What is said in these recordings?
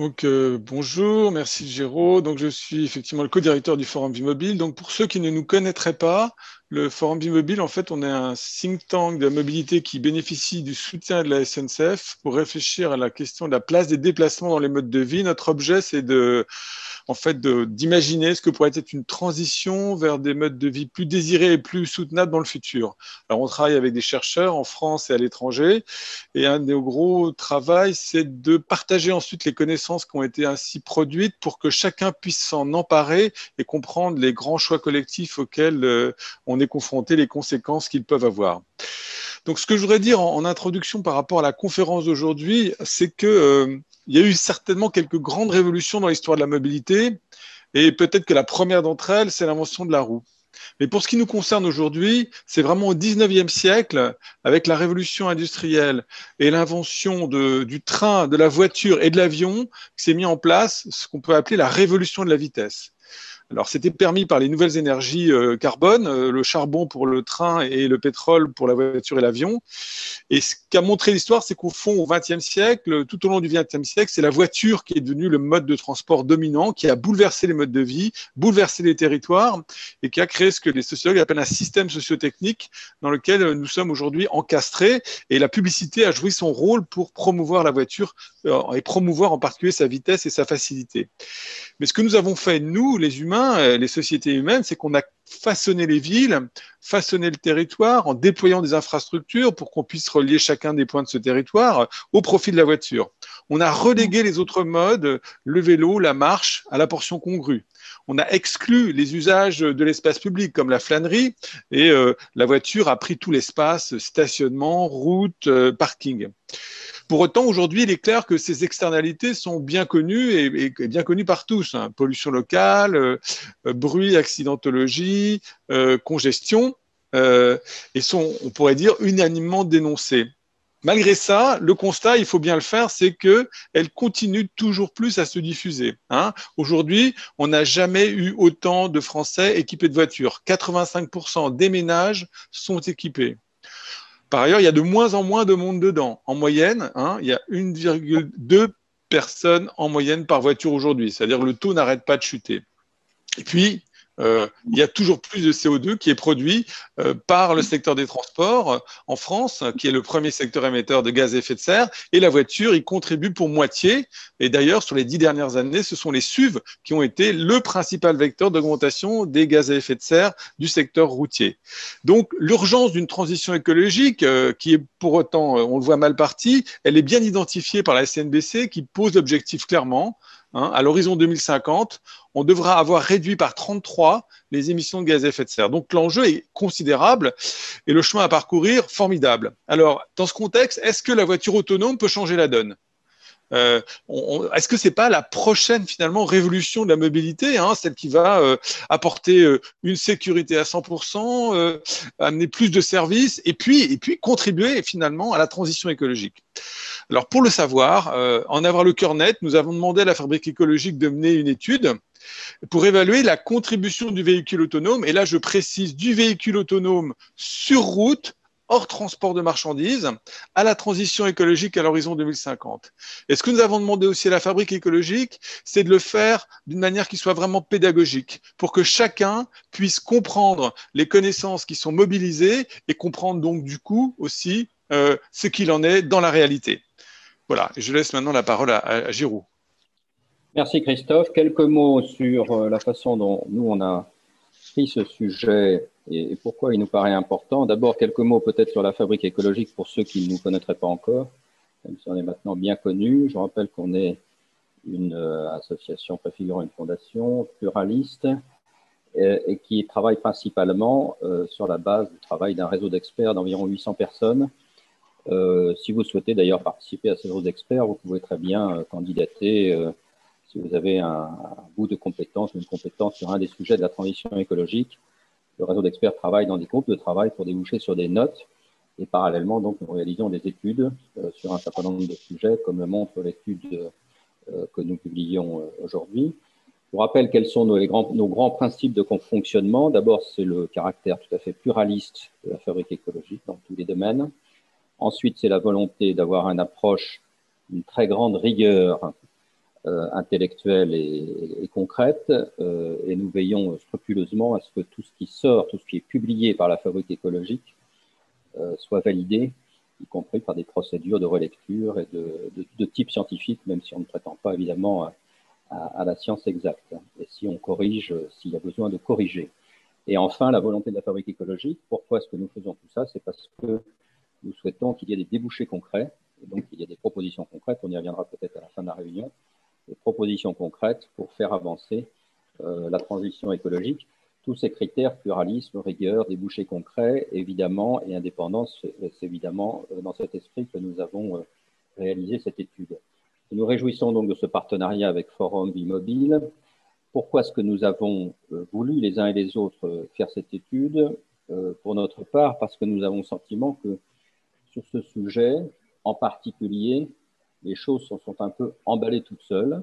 Donc euh, bonjour, merci Géraud. Donc je suis effectivement le co-directeur du Forum Bimobile. Donc pour ceux qui ne nous connaîtraient pas, le Forum Bimobile, en fait, on est un think tank de mobilité qui bénéficie du soutien de la SNCF pour réfléchir à la question de la place des déplacements dans les modes de vie. Notre objet, c'est de en fait d'imaginer ce que pourrait être une transition vers des modes de vie plus désirés et plus soutenables dans le futur. Alors on travaille avec des chercheurs en France et à l'étranger et un des gros travaux, c'est de partager ensuite les connaissances qui ont été ainsi produites pour que chacun puisse s'en emparer et comprendre les grands choix collectifs auxquels euh, on est confronté, les conséquences qu'ils peuvent avoir. Donc, ce que je voudrais dire en, introduction par rapport à la conférence d'aujourd'hui, c'est que euh, il y a eu certainement quelques grandes révolutions dans l'histoire de la mobilité, et peut-être que la première d'entre elles, c'est l'invention de la roue. Mais pour ce qui nous concerne aujourd'hui, c'est vraiment au 19e siècle, avec la révolution industrielle et l'invention du train, de la voiture et de l'avion, que s'est mis en place ce qu'on peut appeler la révolution de la vitesse. Alors, c'était permis par les nouvelles énergies euh, carbone, euh, le charbon pour le train et le pétrole pour la voiture et l'avion. Et ce qu'a montré l'histoire, c'est qu'au fond, au XXe siècle, tout au long du XXe siècle, c'est la voiture qui est devenue le mode de transport dominant, qui a bouleversé les modes de vie, bouleversé les territoires et qui a créé ce que les sociologues appellent un système sociotechnique dans lequel nous sommes aujourd'hui encastrés. Et la publicité a joué son rôle pour promouvoir la voiture euh, et promouvoir en particulier sa vitesse et sa facilité. Mais ce que nous avons fait, nous, les humains, euh, les sociétés humaines, c'est qu'on a façonné les villes, façonné le territoire en déployant des infrastructures pour qu'on puisse relier chacun des points de ce territoire au profit de la voiture. On a relégué les autres modes, le vélo, la marche, à la portion congrue. On a exclu les usages de l'espace public comme la flânerie et euh, la voiture a pris tout l'espace, stationnement, route, euh, parking. Pour autant, aujourd'hui, il est clair que ces externalités sont bien connues et, bien connues par tous. Hein. Pollution locale, euh, euh, bruit, accidentologie, euh, congestion, et sont, on pourrait dire, unanimement dénoncées. Malgré ça, le constat, il faut bien le faire, c'est qu'elles continuent toujours plus à se diffuser. Hein. Aujourd'hui, on n'a jamais eu autant de Français équipés de voitures. 85% des ménages sont équipés. Par ailleurs, il y a de moins en moins de monde dedans. En moyenne, hein, il y a 1,2 personnes en moyenne par voiture aujourd'hui. C'est-à-dire que le taux n'arrête pas de chuter. Et puis, euh, il y a toujours plus de CO2 qui est produit euh, par le secteur des transports euh, en France, qui est le premier secteur émetteur de gaz à effet de serre, et la voiture y contribue pour moitié. Et d'ailleurs, sur les dix dernières années, ce sont les SUV qui ont été le principal vecteur d'augmentation des gaz à effet de serre du secteur routier. Donc, l'urgence d'une transition écologique, qui est pour autant, on le voit mal parti, elle est bien identifiée par la SNBC, qui pose l'objectif clairement Hein, à l'horizon 2050, on devra avoir réduit par 33 les émissions de gaz à effet de serre. Donc l'enjeu est considérable et le chemin à parcourir formidable. Alors, dans ce contexte, est-ce que la voiture autonome peut changer la donne? Euh, Est-ce que c'est pas la prochaine finalement révolution de la mobilité, hein, celle qui va euh, apporter euh, une sécurité à 100%, euh, amener plus de services et puis et puis contribuer finalement à la transition écologique? Alors pour le savoir, en avoir le cœur net, nous avons demandé à la fabrique écologique de mener une étude pour évaluer la contribution du véhicule autonome. Et là, je précise du véhicule autonome sur route hors transport de marchandises à la transition écologique à l'horizon 2050. Et ce que nous avons demandé aussi à la fabrique écologique, c'est de le faire d'une manière qui soit vraiment pédagogique, pour que chacun puisse comprendre les connaissances qui sont mobilisées et comprendre donc du coup aussi euh, ce qu'il en est dans la réalité. Voilà, je laisse maintenant la parole à, à Giroud. Merci Christophe. Quelques mots sur euh, la façon dont nous on a pris ce sujet et, pourquoi il nous paraît important? D'abord, quelques mots peut-être sur la fabrique écologique pour ceux qui ne nous connaîtraient pas encore, même si on est maintenant bien connu. Je rappelle qu'on est une euh, association préfigurant une fondation pluraliste euh, et, qui travaille principalement euh, sur la base du travail d'un réseau d'experts d'environ 800 personnes. si vous souhaitez d'ailleurs participer à ce réseau d'experts, vous pouvez très bien candidater si vous avez un, un, bout de compétence, une compétence sur un des sujets de la transition écologique le réseau d'experts travaille dans des groupes de travail pour déboucher sur des notes. Et parallèlement, donc, nous réalisons des études euh, sur un certain nombre de sujets, comme le montre l'étude euh, que nous publions euh, aujourd'hui. Je vous rappelle quels sont nos, grands, nos grands principes de fonctionnement. D'abord, c'est le caractère tout à fait pluraliste de la fabrique écologique dans tous les domaines. Ensuite, c'est la volonté d'avoir une approche, une très grande rigueur intellectuelle et, concrète, et nous veillons scrupuleusement à ce que tout ce qui sort, tout ce qui est publié par la fabrique écologique, soit validé, y compris par des procédures de relecture et de, type scientifique, même si on ne prétend pas évidemment à, la science exacte, et si on corrige, s'il y a besoin de corriger. Et enfin, la volonté de la fabrique écologique. Pourquoi est-ce que nous faisons tout ça? C'est parce que nous souhaitons qu'il y ait des débouchés concrets, et donc il y a des propositions concrètes, on y reviendra peut-être à la fin de la réunion, des propositions concrètes pour faire avancer euh, la transition écologique. Tous ces critères, pluralisme, rigueur, débouchés concrets, évidemment, et indépendance, c'est évidemment euh, dans cet esprit que nous avons euh, réalisé cette étude. Nous réjouissons donc de ce partenariat avec Forum Vie Mobile. Pourquoi est-ce que nous avons voulu les uns et les autres faire cette étude? Pour notre part, parce que nous avons le sentiment que sur ce sujet, en particulier, les choses sont, sont un peu emballées toutes seules,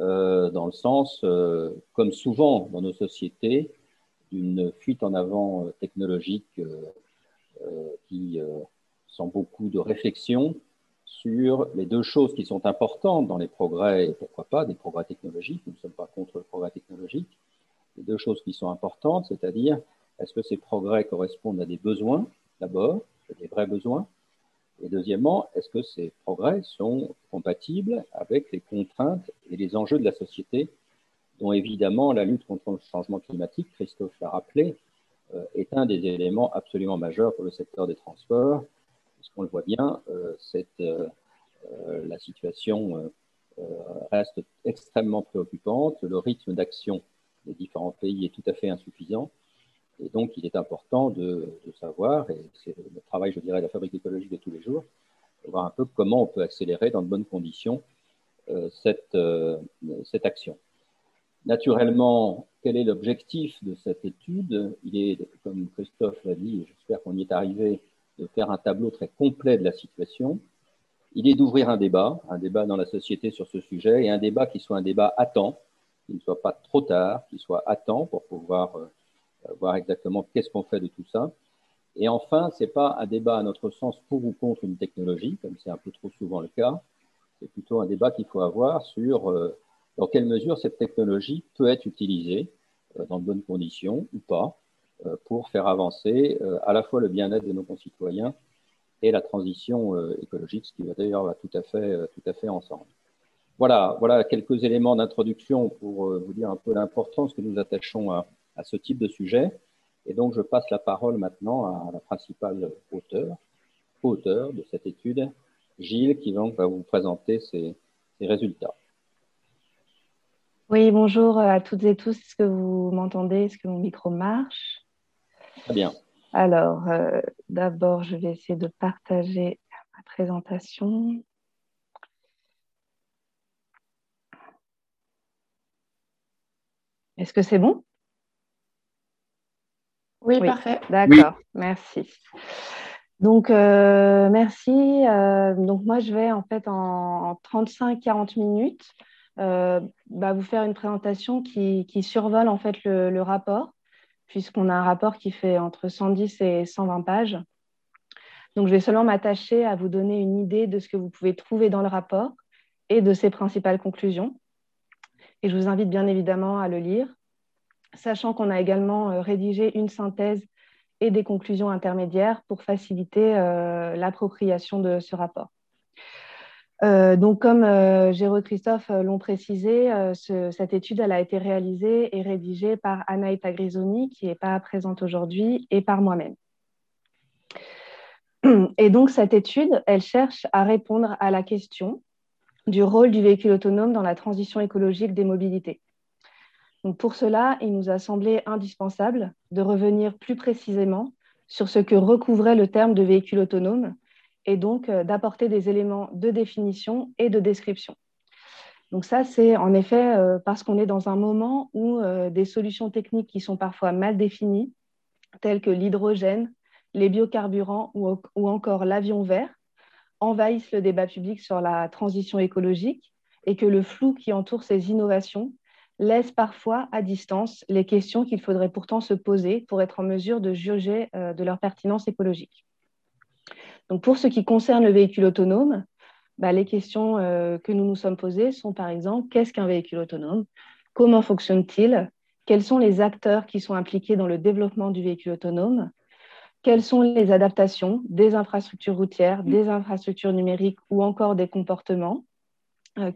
euh, dans le sens, euh, comme souvent dans nos sociétés, d'une fuite en avant euh, technologique qui, sans beaucoup de réflexion, sur les deux choses qui sont importantes dans les progrès, et pourquoi pas des progrès technologiques, nous ne sommes pas contre le progrès technologique, les deux choses qui sont importantes, c'est-à-dire est-ce que ces progrès correspondent à des besoins d'abord, des vrais besoins Et deuxièmement, est-ce que ces progrès sont compatibles avec les contraintes et les enjeux de la société, dont évidemment la lutte contre le changement climatique, Christophe l'a rappelé, euh, est un des éléments absolument majeurs pour le secteur des transports. Parce qu'on le voit bien, euh, euh, la situation reste extrêmement préoccupante. Le rythme d'action des différents pays est tout à fait insuffisant. Et donc, il est important de, savoir, et c'est le travail, je dirais, de la fabrique écologique de tous les jours, de voir un peu comment on peut accélérer dans de bonnes conditions euh, cette, euh, cette action. Naturellement, quel est l'objectif de cette étude? Il est, comme Christophe l'a dit, j'espère qu'on y est arrivé, de faire un tableau très complet de la situation. Il est d'ouvrir un débat, un débat dans la société sur ce sujet, et un débat qui soit un débat à temps, qui ne soit pas trop tard, qui soit à temps pour pouvoir euh, voir exactement qu'est-ce qu'on fait de tout ça. Et enfin, ce n'est pas un débat, à notre sens, pour ou contre une technologie, comme c'est un peu trop souvent le cas. C'est plutôt un débat qu'il faut avoir sur euh, dans quelle mesure cette technologie peut être utilisée euh, dans de bonnes conditions ou pas pour faire avancer à la fois le bien-être de nos concitoyens et la transition écologique, ce qui va d'ailleurs tout à fait, tout à fait ensemble. Voilà, voilà quelques éléments d'introduction pour vous dire un peu l'importance que nous attachons à, à ce type de sujet. Et donc, je passe la parole maintenant à la principale auteur, auteur de cette étude, Gilles, qui va vous présenter ses, résultats. Oui, bonjour à toutes et tous. Est-ce que vous m'entendez? Est-ce que mon micro marche? Très bien. Alors, euh, d'abord, je vais essayer de partager ma présentation. Est-ce que c'est bon? Oui, parfait. D'accord, merci. Donc, euh, merci. Euh, donc, moi, je vais en fait en, 35-40 minutes euh, bah, vous faire une présentation qui, survole en fait le, rapport, puisqu'on a un rapport qui fait entre 110 et 120 pages. Donc, je vais seulement m'attacher à vous donner une idée de ce que vous pouvez trouver dans le rapport et de ses principales conclusions. Et je vous invite bien évidemment à le lire sachant qu'on a également euh, rédigé une synthèse et des conclusions intermédiaires pour faciliter euh, l'appropriation de ce rapport. Euh, donc, comme euh, et Christophe l'ont précisé, cette étude a été réalisée et rédigée par Anaïta Grisoni, qui n'est pas présente aujourd'hui, et par moi-même. Et donc, cette étude, elle cherche à répondre à la question du rôle du véhicule autonome dans la transition écologique des mobilités pour cela, il nous a semblé indispensable de revenir plus précisément sur ce que recouvrait le terme de véhicule autonome et donc euh, d'apporter des éléments de définition et de description. Donc ça, c'est en effet euh, parce qu'on est dans un moment où euh, des solutions techniques qui sont parfois mal définies, telles que l'hydrogène, les biocarburants ou, ou encore l'avion vert, envahissent le débat public sur la transition écologique et que le flou qui entoure ces innovations laisse parfois à distance les questions qu'il faudrait pourtant se poser pour être en mesure de juger euh, de leur pertinence écologique. Donc pour ce qui concerne le véhicule autonome, bah, les questions que nous nous sommes posées sont par exemple, qu'est-ce qu'un véhicule autonome? Comment fonctionne-t-il? Quels sont les acteurs qui sont impliqués dans le développement du véhicule autonome? Quelles sont les adaptations des infrastructures routières, des infrastructures numériques ou encore des comportements?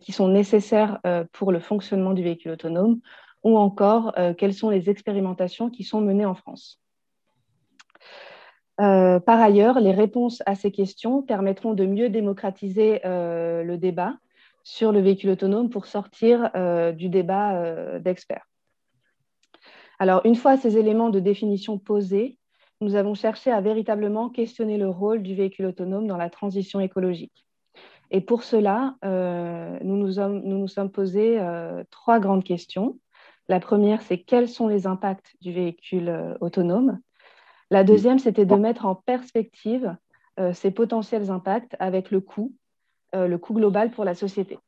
Qui sont nécessaires pour le fonctionnement du véhicule autonome ou encore quelles sont les expérimentations qui sont menées en France. Euh, par ailleurs, les réponses à ces questions permettront de mieux démocratiser euh, le débat sur le véhicule autonome pour sortir euh, du débat d'experts. Alors, une fois ces éléments de définition posés, nous avons cherché à véritablement questionner le rôle du véhicule autonome dans la transition écologique. Et pour cela, nous nous, sommes, nous sommes posés trois grandes questions. La première, c'est quels sont les impacts du véhicule autonome? La deuxième, c'était de mettre en perspective euh, ces potentiels impacts avec le coût, euh, le coût global pour la société.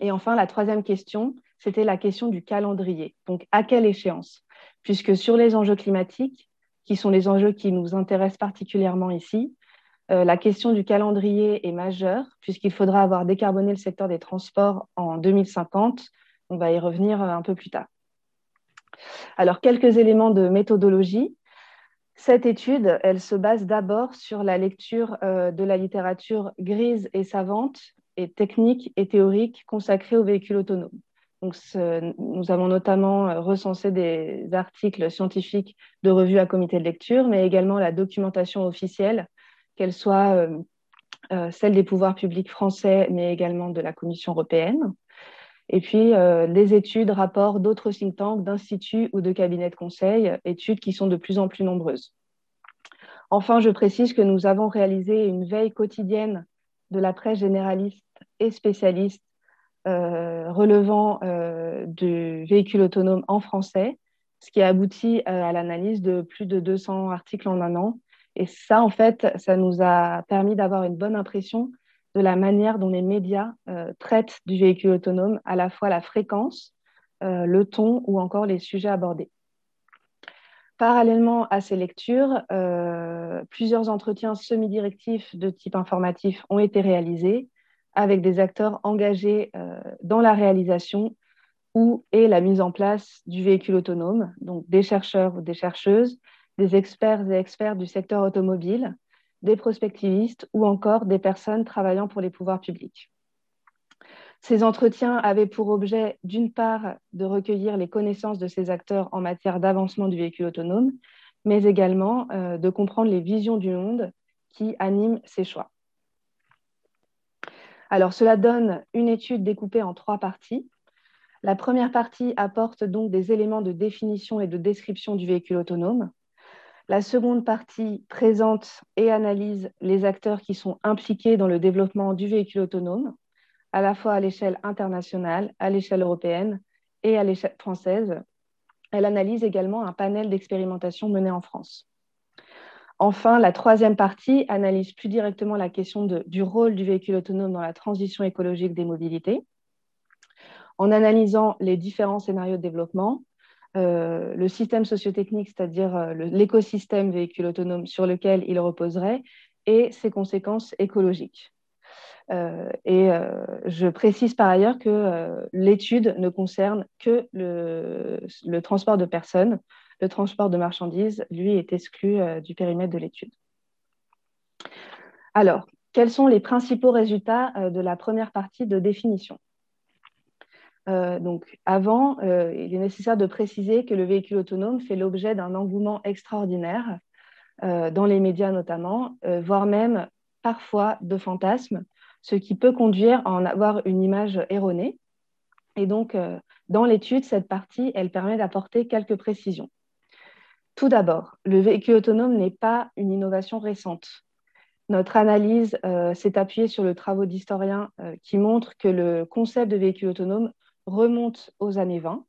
Et enfin, la troisième question, c'était la question du calendrier. Donc, à quelle échéance? Puisque sur les enjeux climatiques, qui sont les enjeux qui nous intéressent particulièrement ici, euh, la question du calendrier est majeure, puisqu'il faudra avoir décarboné le secteur des transports en 2050. On va y revenir un peu plus tard. Alors, quelques éléments de méthodologie. Cette étude, elle se base d'abord sur la lecture euh, de la littérature grise et savante et technique et théorique consacrée aux véhicules autonomes. Donc, nous avons notamment euh, recensé des articles scientifiques de revues à comité de lecture, mais également la documentation officielle, qu'elle soit euh, celle des pouvoirs publics français, mais également de la Commission européenne. Et puis, euh, les études, rapports d'autres think tanks, d'instituts ou de cabinets de conseil, études qui sont de plus en plus nombreuses. Enfin, je précise que nous avons réalisé une veille quotidienne de la presse généraliste et spécialiste euh, relevant euh, du véhicule autonome en français, ce qui a abouti à l'analyse de plus de 200 articles en un an. Et ça, en fait, ça nous a permis d'avoir une bonne impression de la manière dont les médias euh, traitent du véhicule autonome, à la fois la fréquence, euh, le ton ou encore les sujets abordés. Parallèlement à ces lectures, euh, plusieurs entretiens semi-directifs de type informatif ont été réalisés avec des acteurs engagés dans la réalisation ou et la mise en place du véhicule autonome, donc des chercheurs ou des chercheuses, des experts et experts du secteur automobile, des prospectivistes ou encore des personnes travaillant pour les pouvoirs publics. Ces entretiens avaient pour objet, d'une part, de recueillir les connaissances de ces acteurs en matière d'avancement du véhicule autonome, mais également euh, de comprendre les visions du monde qui animent ces choix. Alors, cela donne une étude découpée en trois parties. La première partie apporte donc des éléments de définition et de description du véhicule autonome. La seconde partie présente et analyse les acteurs qui sont impliqués dans le développement du véhicule autonome, à la fois à l'échelle internationale, à l'échelle européenne et à l'échelle française. Elle analyse également un panel d'expérimentation mené en France. Enfin, la troisième partie analyse plus directement la question du rôle du véhicule autonome dans la transition écologique des mobilités, en analysant les différents scénarios de développement, euh, le système sociotechnique, c'est-à-dire euh, l'écosystème véhicule autonome sur lequel il reposerait, et ses conséquences écologiques. Euh, et je précise par ailleurs que l'étude ne concerne que le, le, transport de personnes. Le transport de marchandises, lui, est exclu du périmètre de l'étude. Alors, quels sont les principaux résultats de la première partie de définition? Euh, donc, avant, euh, il est nécessaire de préciser que le véhicule autonome fait l'objet d'un engouement extraordinaire, euh, dans les médias notamment, voire même parfois de fantasmes, ce qui peut conduire à en avoir une image erronée. Et donc, dans l'étude, cette partie, elle permet d'apporter quelques précisions. Tout d'abord, le véhicule autonome n'est pas une innovation récente. Notre analyse s'est appuyée sur le travaux d'historiens qui montrent que le concept de véhicule autonome remonte aux années 20.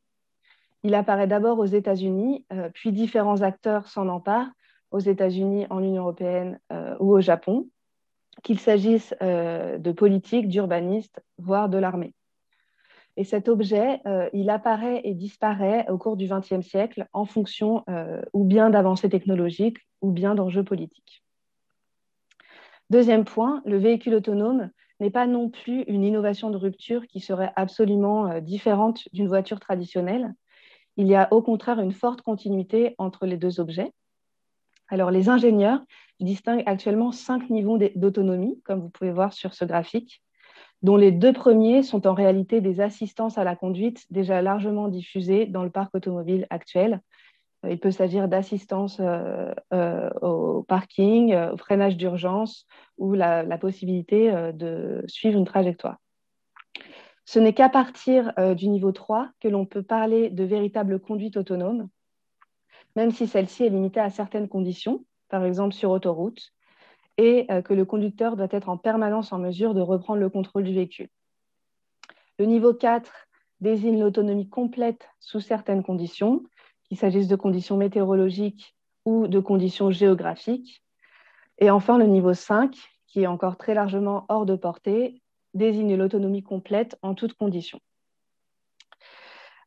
Il apparaît d'abord aux États-Unis, euh, puis différents acteurs s'en emparent, aux États-Unis, en Union européenne euh, ou au Japon, qu'il s'agisse euh, de politique, d'urbanistes, voire de l'armée. Et cet objet, il apparaît et disparaît au cours du XXe siècle en fonction ou bien d'avancées technologiques ou bien d'enjeux politiques. Deuxième point, le véhicule autonome n'est pas non plus une innovation de rupture qui serait absolument différente d'une voiture traditionnelle. Il y a au contraire une forte continuité entre les deux objets. Alors, les ingénieurs distinguent actuellement cinq niveaux d'autonomie, comme vous pouvez voir sur ce graphique, dont les deux premiers sont en réalité des assistances à la conduite déjà largement diffusées dans le parc automobile actuel. Il peut s'agir d'assistance euh, euh, au parking, au freinage d'urgence ou la, possibilité euh, de suivre une trajectoire. Ce n'est qu'à partir du niveau 3 que l'on peut parler de véritable conduite autonome, même si celle-ci est limitée à certaines conditions, par exemple sur autoroute, et euh, que le conducteur doit être en permanence en mesure de reprendre le contrôle du véhicule. Le niveau 4 désigne l'autonomie complète sous certaines conditions, qu'il s'agisse de conditions météorologiques ou de conditions géographiques. Et enfin, le niveau 5, qui est encore très largement hors de portée, désigne l'autonomie complète en toutes conditions.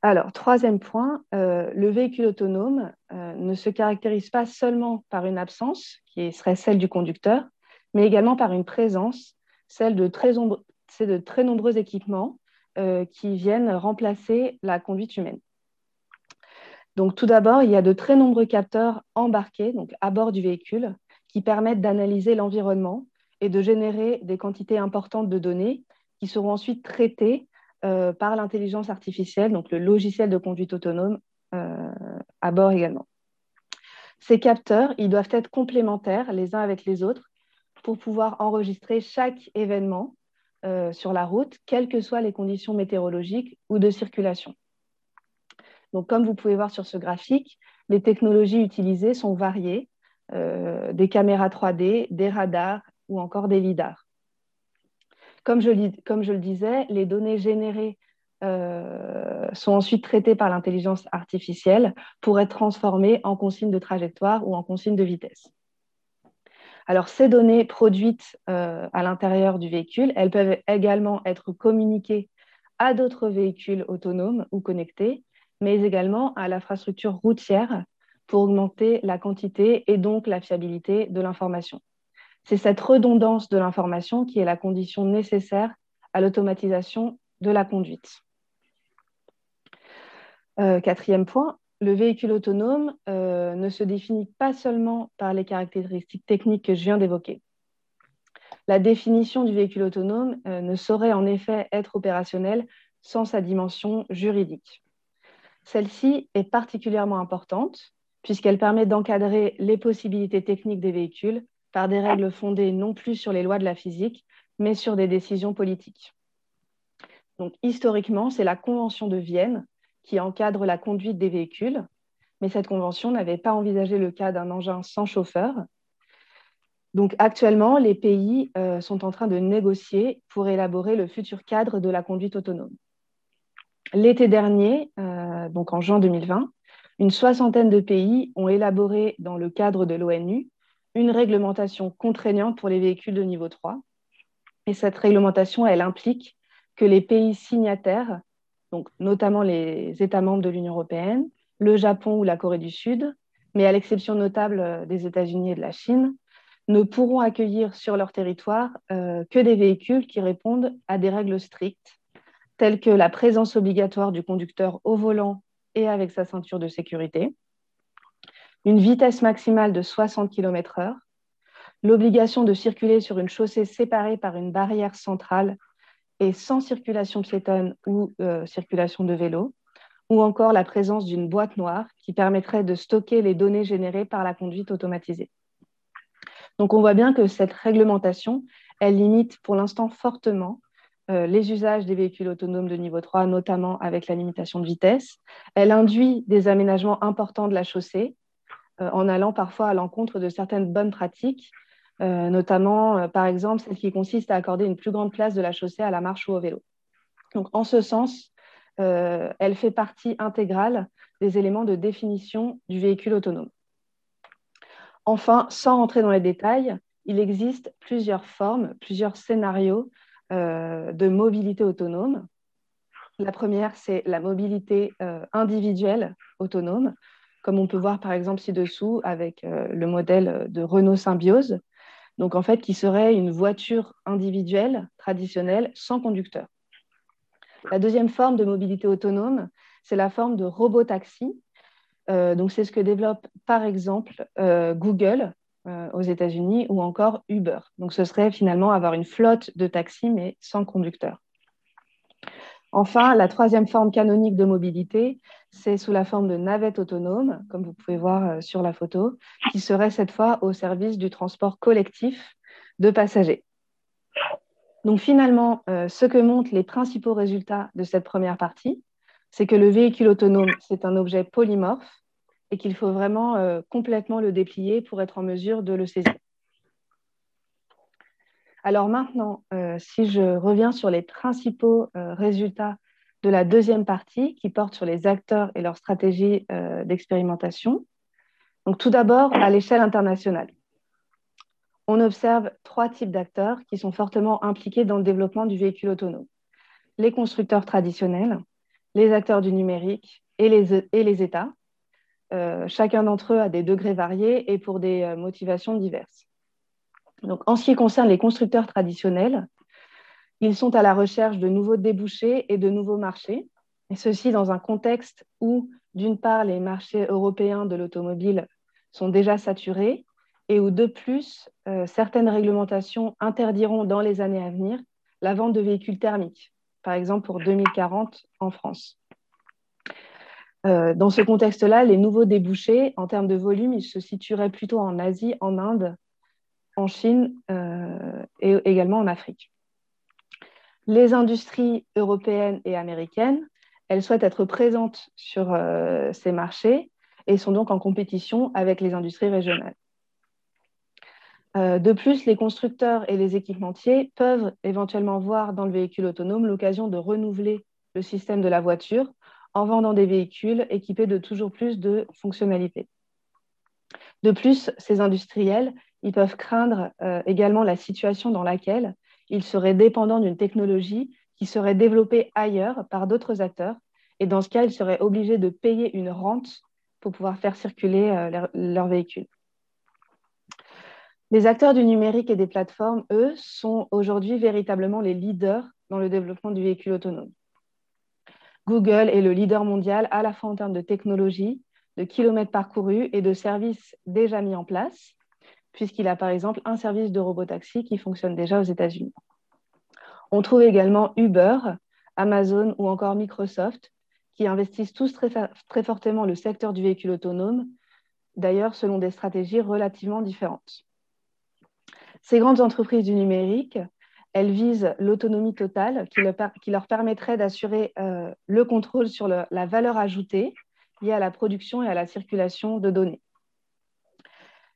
Alors, troisième point, euh, le véhicule autonome euh, ne se caractérise pas seulement par une absence, qui serait celle du conducteur, mais également par une présence, celle de très, nombreux équipements euh, qui viennent remplacer la conduite humaine. Donc, tout d'abord, il y a de très nombreux capteurs embarqués donc à bord du véhicule qui permettent d'analyser l'environnement et de générer des quantités importantes de données qui seront ensuite traitées euh, par l'intelligence artificielle, donc le logiciel de conduite autonome euh, à bord également. Ces capteurs, ils doivent être complémentaires les uns avec les autres pour pouvoir enregistrer chaque événement euh, sur la route, quelles que soient les conditions météorologiques ou de circulation. Comme vous pouvez voir sur ce graphique, les technologies utilisées sont variées, des caméras 3D, des radars ou encore des lidars. Comme je, le disais, les données générées euh, sont ensuite traitées par l'intelligence artificielle pour être transformées en consignes de trajectoire ou en consignes de vitesse. Alors, ces données produites euh, à l'intérieur du véhicule, elles peuvent également être communiquées à d'autres véhicules autonomes ou connectés, mais également à l'infrastructure routière pour augmenter la quantité et donc la fiabilité de l'information. C'est cette redondance de l'information qui est la condition nécessaire à l'automatisation de la conduite. Euh, quatrième point, le véhicule autonome euh, ne se définit pas seulement par les caractéristiques techniques que je viens d'évoquer. La définition du véhicule autonome euh, ne saurait en effet être opérationnelle sans sa dimension juridique. Celle-ci est particulièrement importante puisqu'elle permet d'encadrer les possibilités techniques des véhicules par des règles fondées non plus sur les lois de la physique, mais sur des décisions politiques. Donc, historiquement, c'est la Convention de Vienne qui encadre la conduite des véhicules, mais cette convention n'avait pas envisagé le cas d'un engin sans chauffeur. Donc, actuellement, les pays euh, sont en train de négocier pour élaborer le futur cadre de la conduite autonome. L'été dernier, euh, donc en juin 2020, une soixantaine de pays ont élaboré, dans le cadre de l'ONU, une réglementation contraignante pour les véhicules de niveau 3. Et cette réglementation, elle implique que les pays signataires, donc notamment les États membres de l'Union européenne, le Japon ou la Corée du Sud, mais à l'exception notable euh, des États-Unis et de la Chine, ne pourront accueillir sur leur territoire euh, que des véhicules qui répondent à des règles strictes, telles que la présence obligatoire du conducteur au volant et avec sa ceinture de sécurité, une vitesse maximale de 60 km/h, l'obligation de circuler sur une chaussée séparée par une barrière centrale et sans circulation piétonne ou euh, circulation de vélo, ou encore la présence d'une boîte noire qui permettrait de stocker les données générées par la conduite automatisée. Donc on voit bien que cette réglementation, elle limite pour l'instant fortement euh, les usages des véhicules autonomes de niveau 3, notamment avec la limitation de vitesse. Elle induit des aménagements importants de la chaussée, euh, en allant parfois à l'encontre de certaines bonnes pratiques, euh, notamment par exemple celle qui consiste à accorder une plus grande place de la chaussée à la marche ou au vélo. Donc en ce sens, elle fait partie intégrale des éléments de définition du véhicule autonome. Enfin, sans rentrer dans les détails, il existe plusieurs formes, plusieurs scénarios de mobilité autonome. La première, c'est la mobilité individuelle autonome comme on peut voir par exemple ci-dessous avec euh, le modèle de Renault Symbiose. donc en fait qui serait une voiture individuelle traditionnelle sans conducteur. La deuxième forme de mobilité autonome, c'est la forme de robot-taxi. Euh, donc c'est ce que développe par exemple euh, Google euh, aux États-Unis ou encore Uber. Donc ce serait finalement avoir une flotte de taxis mais sans conducteur. Enfin, la troisième forme canonique de mobilité, c'est sous la forme de navette autonome, comme vous pouvez voir sur la photo, qui serait cette fois au service du transport collectif de passagers. Donc finalement, euh, ce que montrent les principaux résultats de cette première partie, c'est que le véhicule autonome, c'est un objet polymorphe et qu'il faut vraiment euh, complètement le déplier pour être en mesure de le saisir. Alors maintenant, euh, si je reviens sur les principaux résultats de la deuxième partie qui porte sur les acteurs et leur stratégie d'expérimentation. Donc tout d'abord à l'échelle internationale on observe trois types d'acteurs qui sont fortement impliqués dans le développement du véhicule autonome. Les constructeurs traditionnels, les acteurs du numérique et les, États. Euh, chacun d'entre eux a des degrés variés et pour des euh, motivations diverses. Donc, en ce qui concerne les constructeurs traditionnels, ils sont à la recherche de nouveaux débouchés et de nouveaux marchés, et ceci dans un contexte où, d'une part, les marchés européens de l'automobile sont déjà saturés et où de plus, euh, certaines réglementations interdiront dans les années à venir la vente de véhicules thermiques, par exemple pour 2040 en France. Euh, dans ce contexte-là, les nouveaux débouchés, en termes de volume, se situeraient plutôt en Asie, en Inde, en Chine euh, et également en Afrique. Les industries européennes et américaines, elles souhaitent être présentes sur ces marchés et sont donc en compétition avec les industries régionales. Euh, de plus, les constructeurs et les équipementiers peuvent éventuellement voir dans le véhicule autonome l'occasion de renouveler le système de la voiture en vendant des véhicules équipés de toujours plus de fonctionnalités. De plus, ces industriels ils peuvent craindre euh, également la situation dans laquelle ils seraient dépendants d'une technologie qui serait développée ailleurs par d'autres acteurs. Et dans ce cas, ils seraient obligés de payer une rente pour pouvoir faire circuler euh, leur véhicules. Les acteurs du numérique et des plateformes, eux, sont aujourd'hui véritablement les leaders dans le développement du véhicule autonome. Google est le leader mondial à la fois en termes de technologie, de kilomètres parcourus et de services déjà mis en place, puisqu'il a par exemple un service de robotaxi qui fonctionne déjà aux États-Unis. On trouve également Uber, Amazon ou encore Microsoft qui investissent tous très, très fortement le secteur du véhicule autonome, d'ailleurs selon des stratégies relativement différentes. Ces grandes entreprises du numérique, elles visent l'autonomie totale qui, leur permettrait d'assurer euh, le contrôle sur la valeur ajoutée liée à la production et à la circulation de données.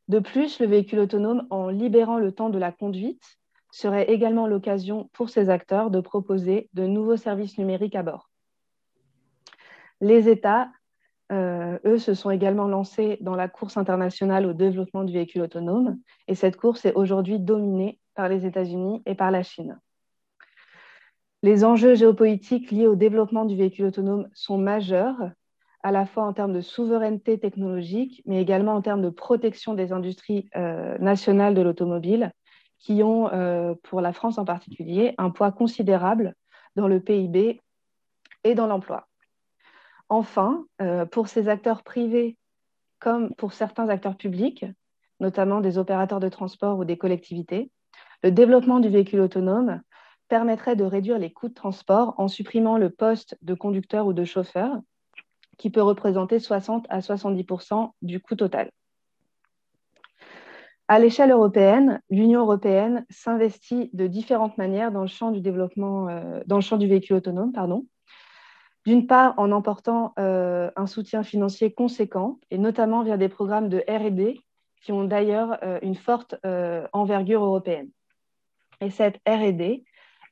De plus, le véhicule autonome, en libérant le temps de la conduite, serait également l'occasion pour ces acteurs de proposer de nouveaux services numériques à bord. Les États euh, eux se sont également lancés dans la course internationale au développement du véhicule autonome. Et cette course est aujourd'hui dominée par les États-Unis et par la Chine. Les enjeux géopolitiques liés au développement du véhicule autonome sont majeurs, à la fois en termes de souveraineté technologique, mais également en termes de protection des industries euh, nationales de l'automobile, qui ont, euh, pour la France en particulier, un poids considérable dans le PIB et dans l'emploi. Enfin, euh, pour ces acteurs privés comme pour certains acteurs publics, notamment des opérateurs de transport ou des collectivités, le développement du véhicule autonome permettrait de réduire les coûts de transport en supprimant le poste de conducteur ou de chauffeur, qui peut représenter 60 à 70% du coût total. À l'échelle européenne, l'Union européenne s'investit de différentes manières dans le champ du développement, euh, dans le champ du véhicule autonome, d'une part, en emportant euh, un soutien financier conséquent, et notamment via des programmes de RD qui ont d'ailleurs euh, une forte euh, envergure européenne. Et cette RD,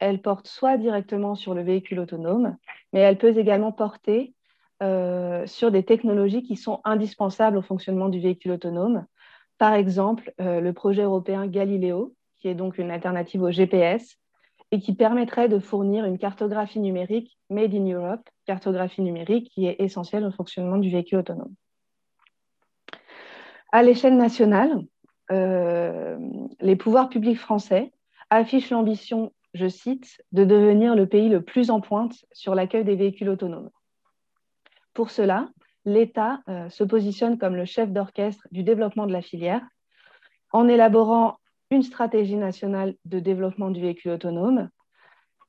elle porte soit directement sur le véhicule autonome, mais elle peut également porter sur des technologies qui sont indispensables au fonctionnement du véhicule autonome. Par exemple, le projet européen Galileo, qui est donc une alternative au GPS, et qui permettrait de fournir une cartographie numérique made in Europe, cartographie numérique qui est essentielle au fonctionnement du véhicule autonome. À l'échelle nationale, les pouvoirs publics français affichent l'ambition, je cite, de devenir le pays le plus en pointe sur l'accueil des véhicules autonomes. Pour cela, l'État se positionne comme le chef d'orchestre du développement de la filière en élaborant une stratégie nationale de développement du véhicule autonome,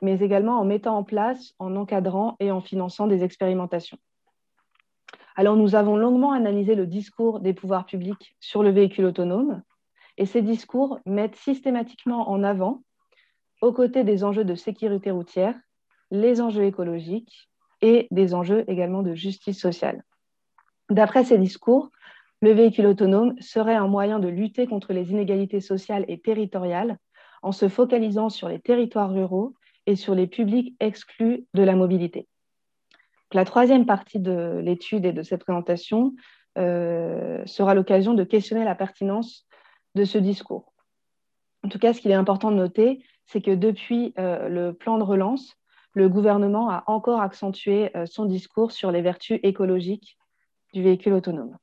mais également en mettant en place, en encadrant et en finançant des expérimentations. Alors, nous avons longuement analysé le discours des pouvoirs publics sur le véhicule autonome, et ces discours mettent systématiquement en avant, aux côtés des enjeux de sécurité routière, les enjeux écologiques et des enjeux également de justice sociale. D'après ces discours, le véhicule autonome serait un moyen de lutter contre les inégalités sociales et territoriales en se focalisant sur les territoires ruraux et sur les publics exclus de la mobilité. La troisième partie de l'étude et de cette présentation euh, sera l'occasion de questionner la pertinence de ce discours. En tout cas, ce qu'il est important de noter, c'est que depuis euh, le plan de relance, le gouvernement a encore accentué euh, son discours sur les vertus écologiques du véhicule autonome.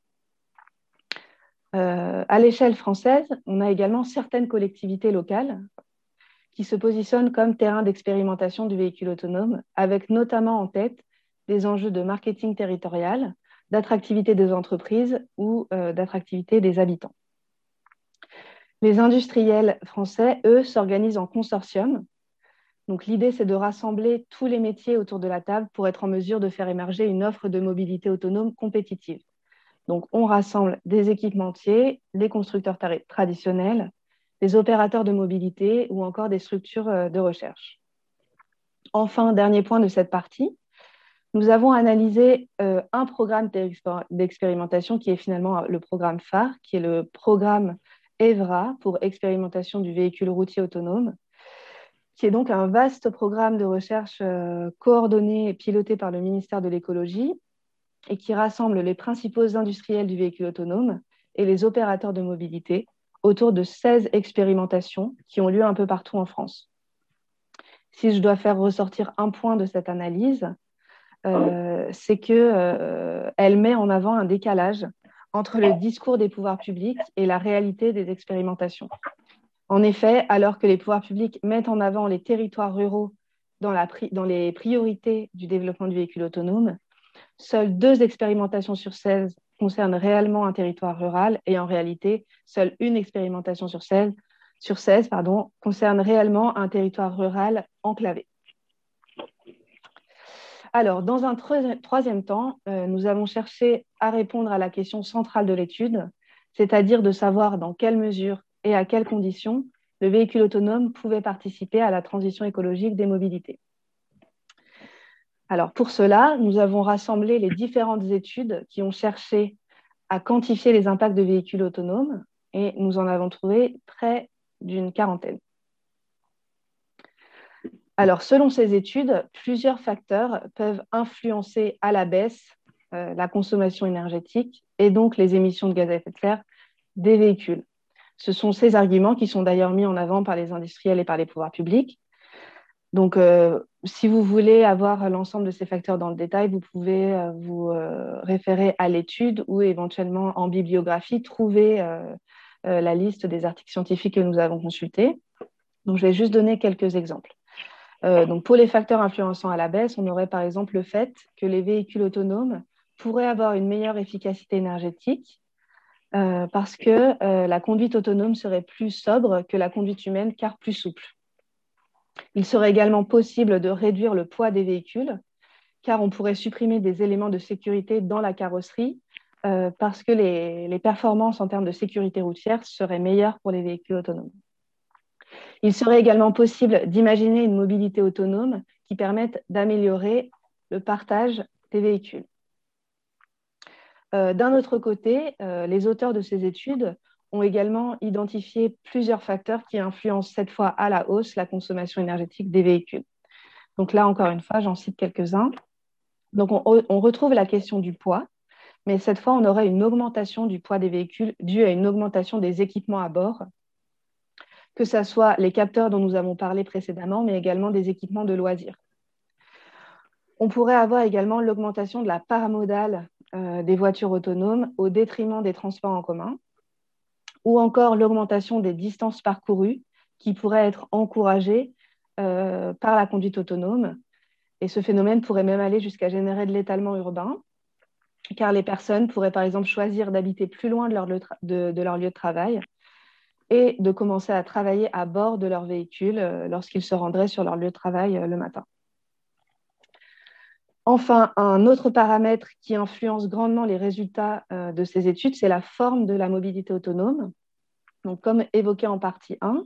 À l'échelle française, on a également certaines collectivités locales qui se positionnent comme terrain d'expérimentation du véhicule autonome, avec notamment en tête des enjeux de marketing territorial, d'attractivité des entreprises ou euh, d'attractivité des habitants. Les industriels français, eux, s'organisent en consortium. Donc l'idée, c'est de rassembler tous les métiers autour de la table pour être en mesure de faire émerger une offre de mobilité autonome compétitive. Donc, on rassemble des équipementiers, des constructeurs traditionnels, des opérateurs de mobilité ou encore des structures euh, de recherche. Enfin, dernier point de cette partie, nous avons analysé euh, un programme d'expérimentation qui est finalement le programme phare, qui est le programme EVRA pour expérimentation du véhicule routier autonome, qui est donc un vaste programme de recherche euh, coordonné et piloté par le ministère de l'écologie et qui rassemble les principaux industriels du véhicule autonome et les opérateurs de mobilité autour de 16 expérimentations qui ont lieu un peu partout en France. Si je dois faire ressortir un point de cette analyse, euh, c'est qu'elle euh, met en avant un décalage entre le discours des pouvoirs publics et la réalité des expérimentations. En effet, alors que les pouvoirs publics mettent en avant les territoires ruraux dans, la dans les priorités du développement du véhicule autonome, Seules deux expérimentations sur 16 concernent réellement un territoire rural et en réalité, seule une expérimentation sur 16, sur 16 pardon, concerne réellement un territoire rural enclavé. Alors, dans un troisième temps, euh, nous avons cherché à répondre à la question centrale de l'étude, c'est-à-dire de savoir dans quelle mesure et à quelles conditions le véhicule autonome pouvait participer à la transition écologique des mobilités. Alors pour cela, nous avons rassemblé les différentes études qui ont cherché à quantifier les impacts de véhicules autonomes et nous en avons trouvé près d'une quarantaine. Alors selon ces études, plusieurs facteurs peuvent influencer à la baisse euh, la consommation énergétique et donc les émissions de gaz à effet de serre des véhicules. Ce sont ces arguments qui sont d'ailleurs mis en avant par les industriels et par les pouvoirs publics donc, euh, si vous voulez avoir l'ensemble de ces facteurs dans le détail, vous pouvez euh, vous euh, référer à l'étude ou éventuellement en bibliographie trouver la liste des articles scientifiques que nous avons consultés. Donc, je vais juste donner quelques exemples. donc, pour les facteurs influençant à la baisse, on aurait par exemple le fait que les véhicules autonomes pourraient avoir une meilleure efficacité énergétique parce que la conduite autonome serait plus sobre que la conduite humaine car plus souple. Il serait également possible de réduire le poids des véhicules, car on pourrait supprimer des éléments de sécurité dans la carrosserie, euh, parce que les, performances en termes de sécurité routière seraient meilleures pour les véhicules autonomes. Il serait également possible d'imaginer une mobilité autonome qui permette d'améliorer le partage des véhicules. Euh, d'un autre côté, euh, les auteurs de ces études ont également identifié plusieurs facteurs qui influencent cette fois à la hausse la consommation énergétique des véhicules. Donc là, encore une fois, j'en cite quelques-uns. Donc on, retrouve la question du poids, mais cette fois, on aurait une augmentation du poids des véhicules due à une augmentation des équipements à bord, que ce soit les capteurs dont nous avons parlé précédemment, mais également des équipements de loisirs. On pourrait avoir également l'augmentation de la paramodale euh, des voitures autonomes au détriment des transports en commun, ou encore l'augmentation des distances parcourues qui pourraient être encouragées par la conduite autonome. Et ce phénomène pourrait même aller jusqu'à générer de l'étalement urbain, car les personnes pourraient par exemple choisir d'habiter plus loin de leur, lieu de, leur lieu de travail et de commencer à travailler à bord de leur véhicule lorsqu'ils se rendraient sur leur lieu de travail le matin. Enfin, un autre paramètre qui influence grandement les résultats euh, de ces études, c'est la forme de la mobilité autonome. Comme évoqué en partie 1,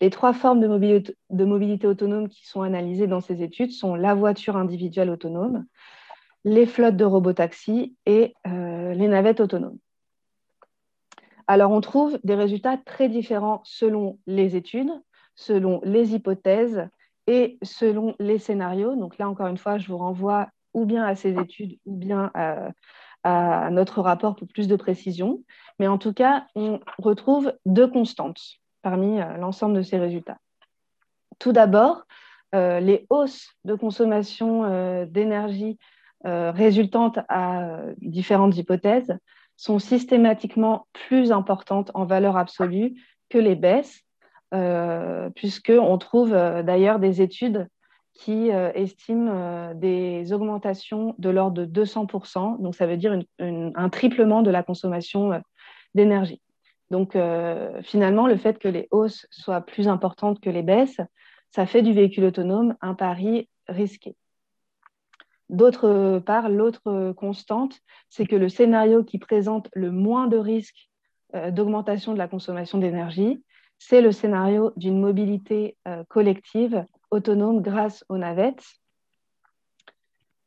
les trois formes de mobilité, autonome qui sont analysées dans ces études sont la voiture individuelle autonome, les flottes de robotaxi et euh, les navettes autonomes. Alors, on trouve des résultats très différents selon les études, selon les hypothèses et selon les scénarios. Donc là, encore une fois, je vous renvoie ou bien à ces études, ou bien à, notre rapport pour plus de précision. Mais en tout cas, on retrouve deux constantes parmi euh, l'ensemble de ces résultats. Tout d'abord, euh, les hausses de consommation euh, d'énergie résultantes à différentes hypothèses sont systématiquement plus importantes en valeur absolue que les baisses, puisqu'on trouve d'ailleurs des études qui euh, estime euh, des augmentations de l'ordre de 200%, donc ça veut dire un triplement de la consommation euh, d'énergie. Donc finalement, le fait que les hausses soient plus importantes que les baisses, ça fait du véhicule autonome un pari risqué. D'autre part, l'autre constante, c'est que le scénario qui présente le moins de risques d'augmentation de la consommation d'énergie, c'est le scénario d'une mobilité collective autonome grâce aux navettes.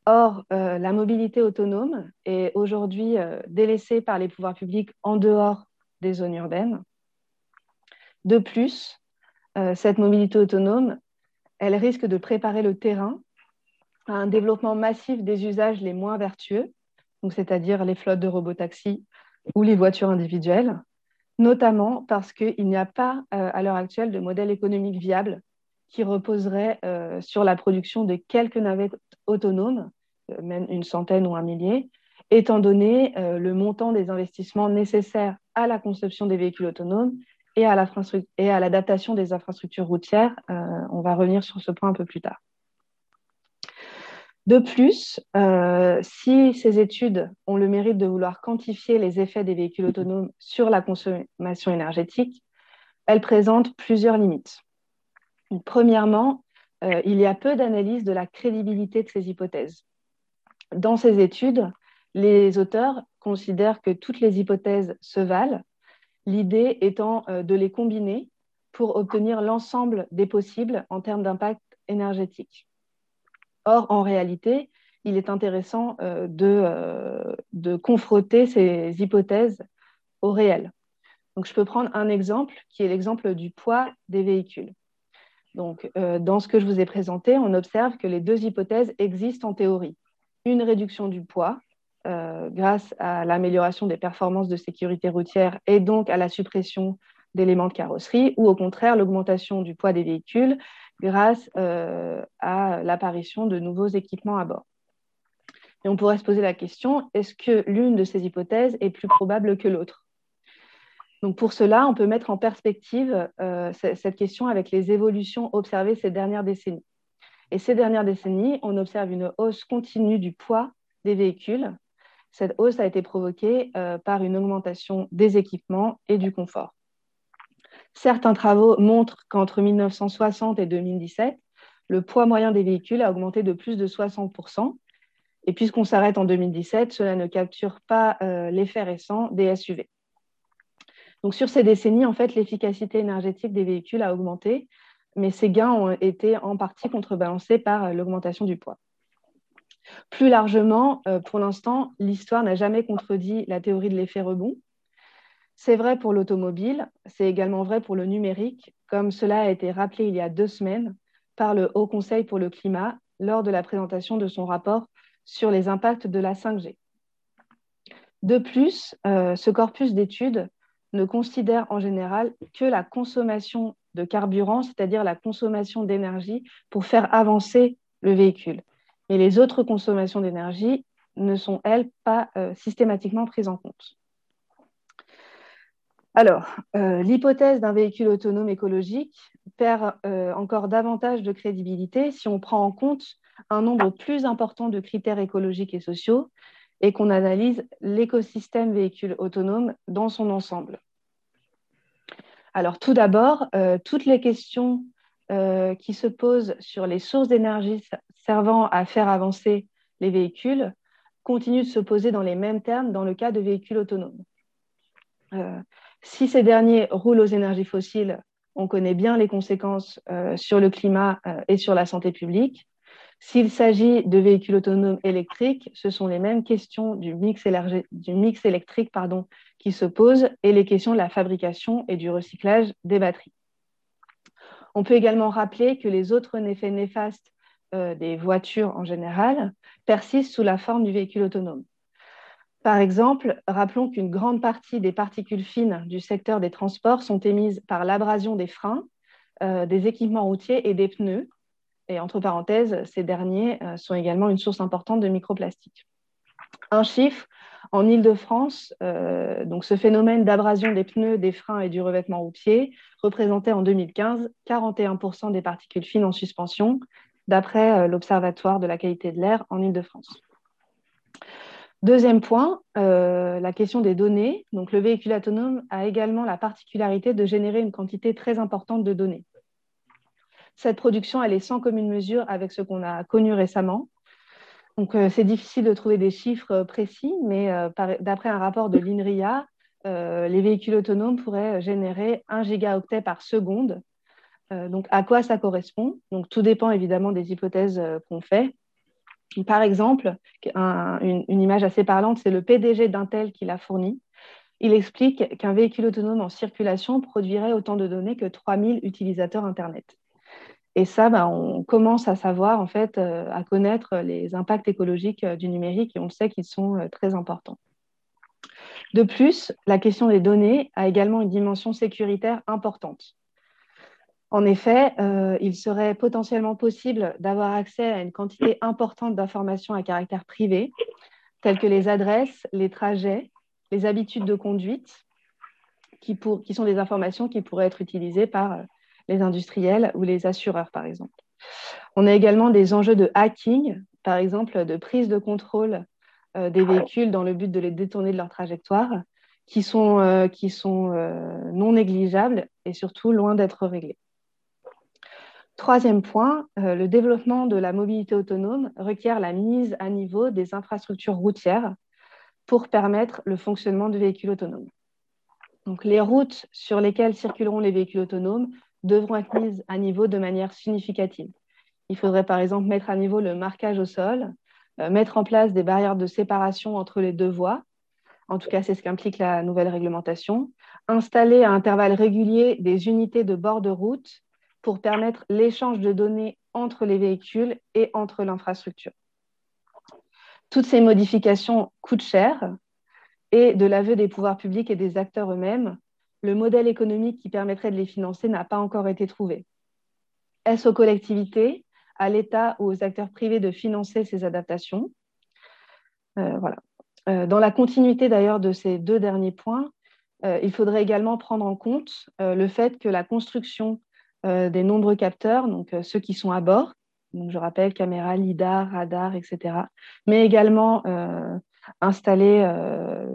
Or, euh, la mobilité autonome est aujourd'hui euh, délaissée par les pouvoirs publics en dehors des zones urbaines. De plus, euh, cette mobilité autonome, elle risque de préparer le terrain à un développement massif des usages les moins vertueux, c'est-à-dire les flottes de robotaxis ou les voitures individuelles, notamment parce qu'il n'y a pas à l'heure actuelle de modèle économique viable qui reposerait euh, sur la production de quelques navettes autonomes, euh, même une centaine ou un millier, étant donné euh, le montant des investissements nécessaires à la conception des véhicules autonomes et à l'adaptation des infrastructures routières. on va revenir sur ce point un peu plus tard. De plus, si ces études ont le mérite de vouloir quantifier les effets des véhicules autonomes sur la consommation énergétique, elles présentent plusieurs limites. Premièrement, euh, il y a peu d'analyse de la crédibilité de ces hypothèses. Dans ces études, les auteurs considèrent que toutes les hypothèses se valent, l'idée étant euh, de les combiner pour obtenir l'ensemble des possibles en termes d'impact énergétique. Or, en réalité, il est intéressant euh, de, confronter ces hypothèses au réel. Donc, je peux prendre un exemple qui est l'exemple du poids des véhicules. Donc, euh, dans ce que je vous ai présenté, on observe que les deux hypothèses existent en théorie. Une réduction du poids euh, grâce à l'amélioration des performances de sécurité routière et donc à la suppression d'éléments de carrosserie, ou au contraire l'augmentation du poids des véhicules grâce euh, à l'apparition de nouveaux équipements à bord. Et on pourrait se poser la question, est-ce que l'une de ces hypothèses est plus probable que l'autre? Pour cela, on peut mettre en perspective euh, cette question avec les évolutions observées ces dernières décennies. Et ces dernières décennies, on observe une hausse continue du poids des véhicules. Cette hausse a été provoquée euh, par une augmentation des équipements et du confort. Certains travaux montrent qu'entre 1960 et 2017, le poids moyen des véhicules a augmenté de plus de 60%. Et puisqu'on s'arrête en 2017, cela ne capture pas euh, l'effet récent des SUV. Sur ces décennies, en fait, l'efficacité énergétique des véhicules a augmenté, mais ces gains ont été en partie contrebalancés par euh, l'augmentation du poids. Plus largement, euh, pour l'instant, l'histoire n'a jamais contredit la théorie de l'effet rebond. C'est vrai pour l'automobile, c'est également vrai pour le numérique, comme cela a été rappelé il y a deux semaines par le Haut Conseil pour le climat lors de la présentation de son rapport sur les impacts de la 5G. De plus, euh, ce corpus d'études ne considère en général que la consommation de carburant, c'est-à-dire la consommation d'énergie pour faire avancer le véhicule. Et les autres consommations d'énergie ne sont, elles, pas euh, systématiquement prises en compte. Alors, l'hypothèse d'un véhicule autonome écologique perd encore davantage de crédibilité si on prend en compte un nombre plus important de critères écologiques et sociaux et qu'on analyse l'écosystème véhicule autonome dans son ensemble. Alors tout d'abord, euh, toutes les questions euh, qui se posent sur les sources d'énergie servant à faire avancer les véhicules continuent de se poser dans les mêmes termes dans le cas de véhicules autonomes. Euh, si ces derniers roulent aux énergies fossiles, on connaît bien les conséquences sur le climat et sur la santé publique. S'il s'agit de véhicules autonomes électriques, ce sont les mêmes questions du mix, électrique qui se posent et les questions de la fabrication et du recyclage des batteries. On peut également rappeler que les autres effets néfastes euh, des voitures en général persistent sous la forme du véhicule autonome. Par exemple, rappelons qu'une grande partie des particules fines du secteur des transports sont émises par l'abrasion des freins, euh, des équipements routiers et des pneus, et entre parenthèses, ces derniers euh, sont également une source importante de microplastiques. Un chiffre, en Ile-de-France, euh, ce phénomène d'abrasion des pneus, des freins et du revêtement routier représentait en 2015 41% des particules fines en suspension, d'après euh, l'Observatoire de la qualité de l'air en Ile-de-France. Deuxième point, la question des données. Donc, le véhicule autonome a également la particularité de générer une quantité très importante de données. Cette production, elle est sans commune mesure avec ce qu'on a connu récemment. Euh, c'est difficile de trouver des chiffres euh, précis, mais euh, d'après un rapport de l'INRIA, les véhicules autonomes pourraient générer 1 gigaoctet par seconde. donc, à quoi ça correspond? Tout dépend évidemment des hypothèses qu'on fait. Par exemple, une, une, image assez parlante, c'est le PDG d'Intel qui l'a fourni. Il explique qu'un véhicule autonome en circulation produirait autant de données que 3000 utilisateurs Internet. Et ça, bah, on commence à savoir, en fait, euh, à connaître les impacts écologiques euh, du numérique et on sait qu'ils sont euh, très importants. De plus, la question des données a également une dimension sécuritaire importante. En effet, il serait potentiellement possible d'avoir accès à une quantité importante d'informations à caractère privé, telles que les adresses, les trajets, les habitudes de conduite, qui, qui sont des informations qui pourraient être utilisées par les industriels ou les assureurs, par exemple. On a également des enjeux de hacking, par exemple de prise de contrôle euh, des véhicules dans le but de les détourner de leur trajectoire, qui sont, euh, qui sont euh, non négligeables et surtout loin d'être réglés. Troisième point, le développement de la mobilité autonome requiert la mise à niveau des infrastructures routières pour permettre le fonctionnement de véhicules autonomes. Donc, les routes sur lesquelles circuleront les véhicules autonomes devront être mises à niveau de manière significative. Il faudrait par exemple mettre à niveau le marquage au sol, euh, mettre en place des barrières de séparation entre les deux voies, en tout cas c'est ce qu'implique la nouvelle réglementation, installer à intervalles réguliers des unités de bord de route pour permettre l'échange de données entre les véhicules et entre l'infrastructure. Toutes ces modifications coûtent cher et de l'aveu des pouvoirs publics et des acteurs eux-mêmes, le modèle économique qui permettrait de les financer n'a pas encore été trouvé. Est-ce aux collectivités, à l'État ou aux acteurs privés de financer ces adaptations? Euh, voilà. Euh, dans la continuité d'ailleurs de ces deux derniers points, euh, il faudrait également prendre en compte le fait que la construction des nombreux capteurs, donc ceux qui sont à bord, donc je rappelle caméra, lidar, radar, etc., mais également installés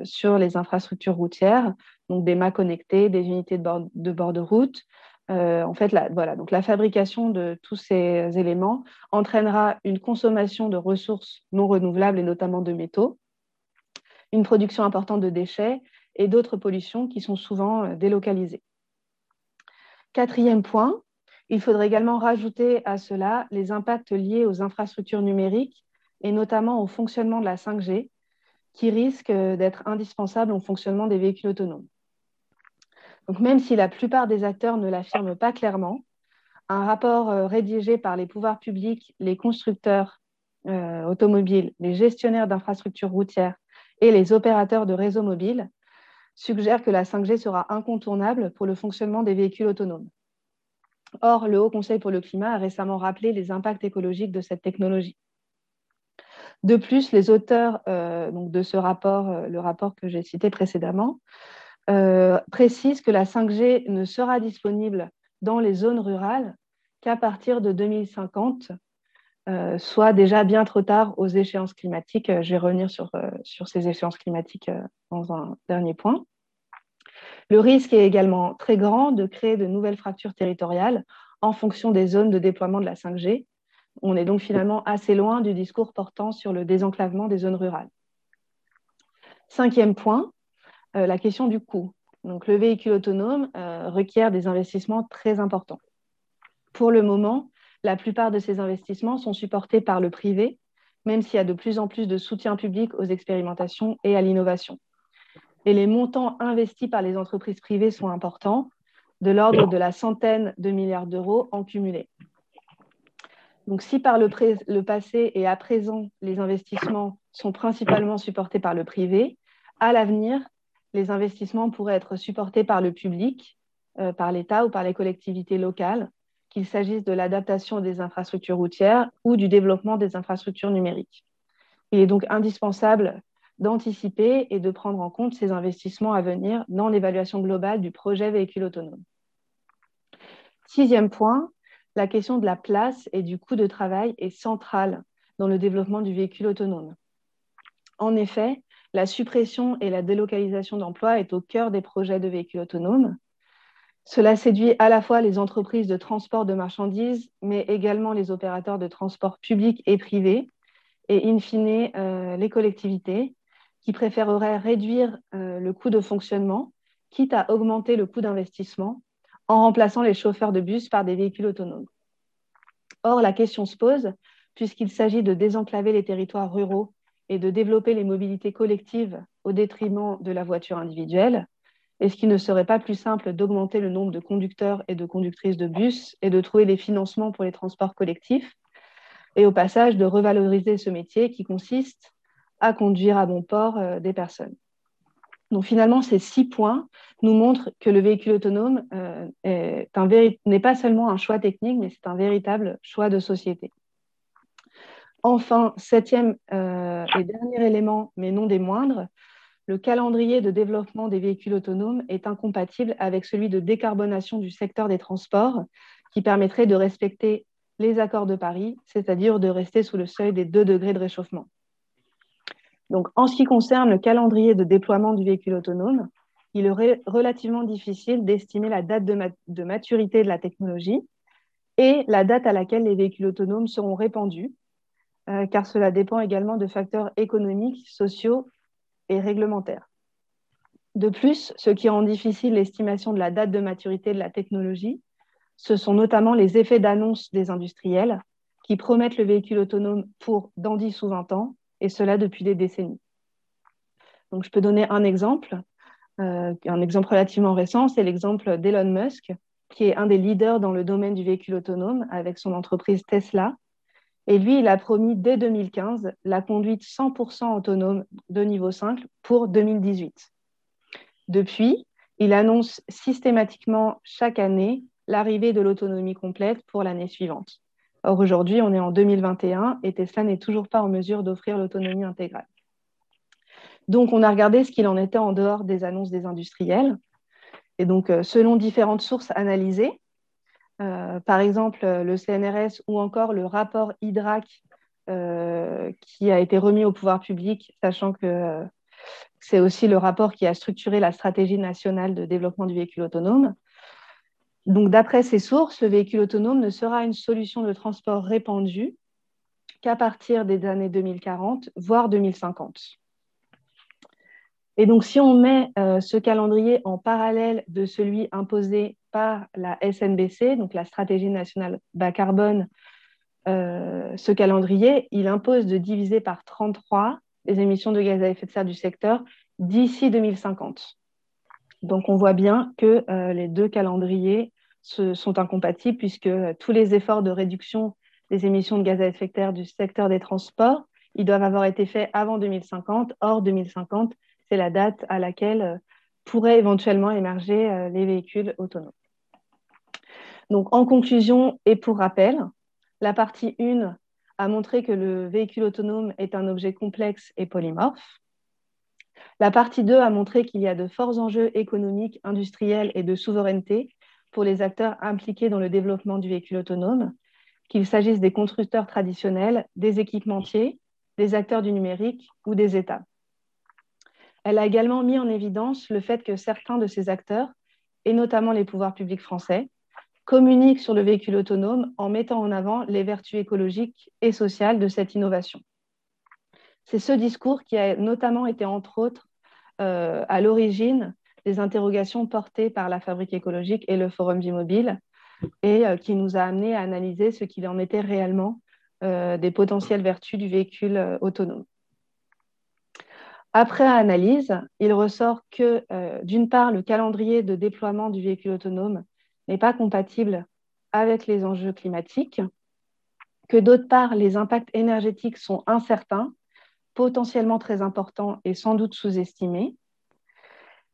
sur les infrastructures routières, donc des mâts connectés, des unités de bord de, bord de route. Euh, en fait, la, voilà, donc la fabrication de tous ces éléments entraînera une consommation de ressources non renouvelables et notamment de métaux, une production importante de déchets et d'autres pollutions qui sont souvent euh, délocalisées. Quatrième point, il faudrait également rajouter à cela les impacts liés aux infrastructures numériques et notamment au fonctionnement de la 5G, qui risque d'être indispensable au fonctionnement des véhicules autonomes. Donc, même si la plupart des acteurs ne l'affirment pas clairement, un rapport euh, rédigé par les pouvoirs publics, les constructeurs euh, automobiles, les gestionnaires d'infrastructures routières et les opérateurs de réseaux mobiles suggère que la 5G sera incontournable pour le fonctionnement des véhicules autonomes. Or, le Haut Conseil pour le climat a récemment rappelé les impacts écologiques de cette technologie. De plus, les auteurs euh, de ce rapport, le rapport que j'ai cité précédemment, précise que la 5G ne sera disponible dans les zones rurales qu'à partir de 2050, soit déjà bien trop tard aux échéances climatiques. Je vais revenir sur, sur ces échéances climatiques dans un dernier point. Le risque est également très grand de créer de nouvelles fractures territoriales en fonction des zones de déploiement de la 5G. On est donc finalement assez loin du discours portant sur le désenclavement des zones rurales. Cinquième point, euh, la question du coût. Le véhicule autonome euh, requiert des investissements très importants. Pour le moment, la plupart de ces investissements sont supportés par le privé, même s'il y a de plus en plus de soutien public aux expérimentations et à l'innovation et les montants investis par les entreprises privées sont importants, de l'ordre de la centaine de milliards d'euros en cumulé. Donc, si par le, passé et à présent, les investissements sont principalement supportés par le privé, à l'avenir, les investissements pourraient être supportés par le public, euh, par l'État ou par les collectivités locales, qu'il s'agisse de l'adaptation des infrastructures routières ou du développement des infrastructures numériques. Il est donc indispensable d'anticiper et de prendre en compte ces investissements à venir dans l'évaluation globale du projet véhicule autonome. Sixième point, la question de la place et du coût de travail est centrale dans le développement du véhicule autonome. En effet, la suppression et la délocalisation d'emplois est au cœur des projets de véhicules autonomes. Cela séduit à la fois les entreprises de transport de marchandises, mais également les opérateurs de transport public et privé, et in fine euh, les collectivités, qui préféreraient réduire euh, le coût de fonctionnement, quitte à augmenter le coût d'investissement, en remplaçant les chauffeurs de bus par des véhicules autonomes. Or, la question se pose, puisqu'il s'agit de désenclaver les territoires ruraux et de développer les mobilités collectives au détriment de la voiture individuelle, est-ce qu'il ne serait pas plus simple d'augmenter le nombre de conducteurs et de conductrices de bus et de trouver des financements pour les transports collectifs et au passage de revaloriser ce métier qui consiste à conduire à bon port euh, des personnes. Donc finalement, ces six points nous montrent que le véhicule autonome euh, n'est pas seulement un choix technique, mais c'est un véritable choix de société. Enfin, septième euh, et dernier élément, mais non des moindres, le calendrier de développement des véhicules autonomes est incompatible avec celui de décarbonation du secteur des transports, qui permettrait de respecter les accords de Paris, c'est-à-dire de rester sous le seuil des 2 degrés de réchauffement. Donc, en ce qui concerne le calendrier de déploiement du véhicule autonome, il est relativement difficile d'estimer la date de, maturité de la technologie et la date à laquelle les véhicules autonomes seront répandus, euh, car cela dépend également de facteurs économiques, sociaux et réglementaires. De plus, ce qui rend difficile l'estimation de la date de maturité de la technologie, ce sont notamment les effets d'annonce des industriels qui promettent le véhicule autonome pour dans 10 ou 20 ans et cela depuis des décennies. Donc, je peux donner un exemple, euh, un exemple relativement récent, c'est l'exemple d'Elon Musk, qui est un des leaders dans le domaine du véhicule autonome avec son entreprise Tesla. Et lui, il a promis dès 2015 la conduite 100% autonome de niveau 5 pour 2018. Depuis, il annonce systématiquement chaque année l'arrivée de l'autonomie complète pour l'année suivante. Or, aujourd'hui, on est en 2021 et Tesla n'est toujours pas en mesure d'offrir l'autonomie intégrale. Donc, on a regardé ce qu'il en était en dehors des annonces des industriels. Et donc, euh, selon différentes sources analysées, euh, par exemple le CNRS ou encore le rapport euh, qui a été remis au pouvoir public, sachant que c'est aussi le rapport qui a structuré la stratégie nationale de développement du véhicule autonome. Donc, d'après ces sources, le véhicule autonome ne sera une solution de transport répandue qu'à partir des années 2040, voire 2050. Et donc, si on met euh, ce calendrier en parallèle de celui imposé par la SNBC, donc la stratégie nationale bas carbone, euh, ce calendrier, il impose de diviser par 33 les émissions de gaz à effet de serre du secteur d'ici 2050. Donc, on voit bien que euh, les deux calendriers sont incompatibles puisque euh, tous les efforts de réduction des émissions de gaz à effet de serre du secteur des transports, ils doivent avoir été faits avant 2050. Or, 2050, c'est la date à laquelle euh, pourraient éventuellement émerger euh, les véhicules autonomes. Donc, en conclusion et pour rappel, la partie 1 a montré que le véhicule autonome est un objet complexe et polymorphe. La partie 2 a montré qu'il y a de forts enjeux économiques, industriels et de souveraineté pour les acteurs impliqués dans le développement du véhicule autonome, qu'il s'agisse des constructeurs traditionnels, des équipementiers, des acteurs du numérique ou des États. Elle a également mis en évidence le fait que certains de ces acteurs, et notamment les pouvoirs publics français, communiquent sur le véhicule autonome en mettant en avant les vertus écologiques et sociales de cette innovation. C'est ce discours qui a notamment été, entre autres, euh, à l'origine des interrogations portées par la Fabrique écologique et le Forum du mobile, et euh, qui nous a amené à analyser ce qu'il en était réellement euh, des potentielles vertus du véhicule autonome. Après analyse, il ressort que, d'une part, le calendrier de déploiement du véhicule autonome n'est pas compatible avec les enjeux climatiques, que d'autre part, les impacts énergétiques sont incertains, potentiellement très importants et sans doute sous-estimés,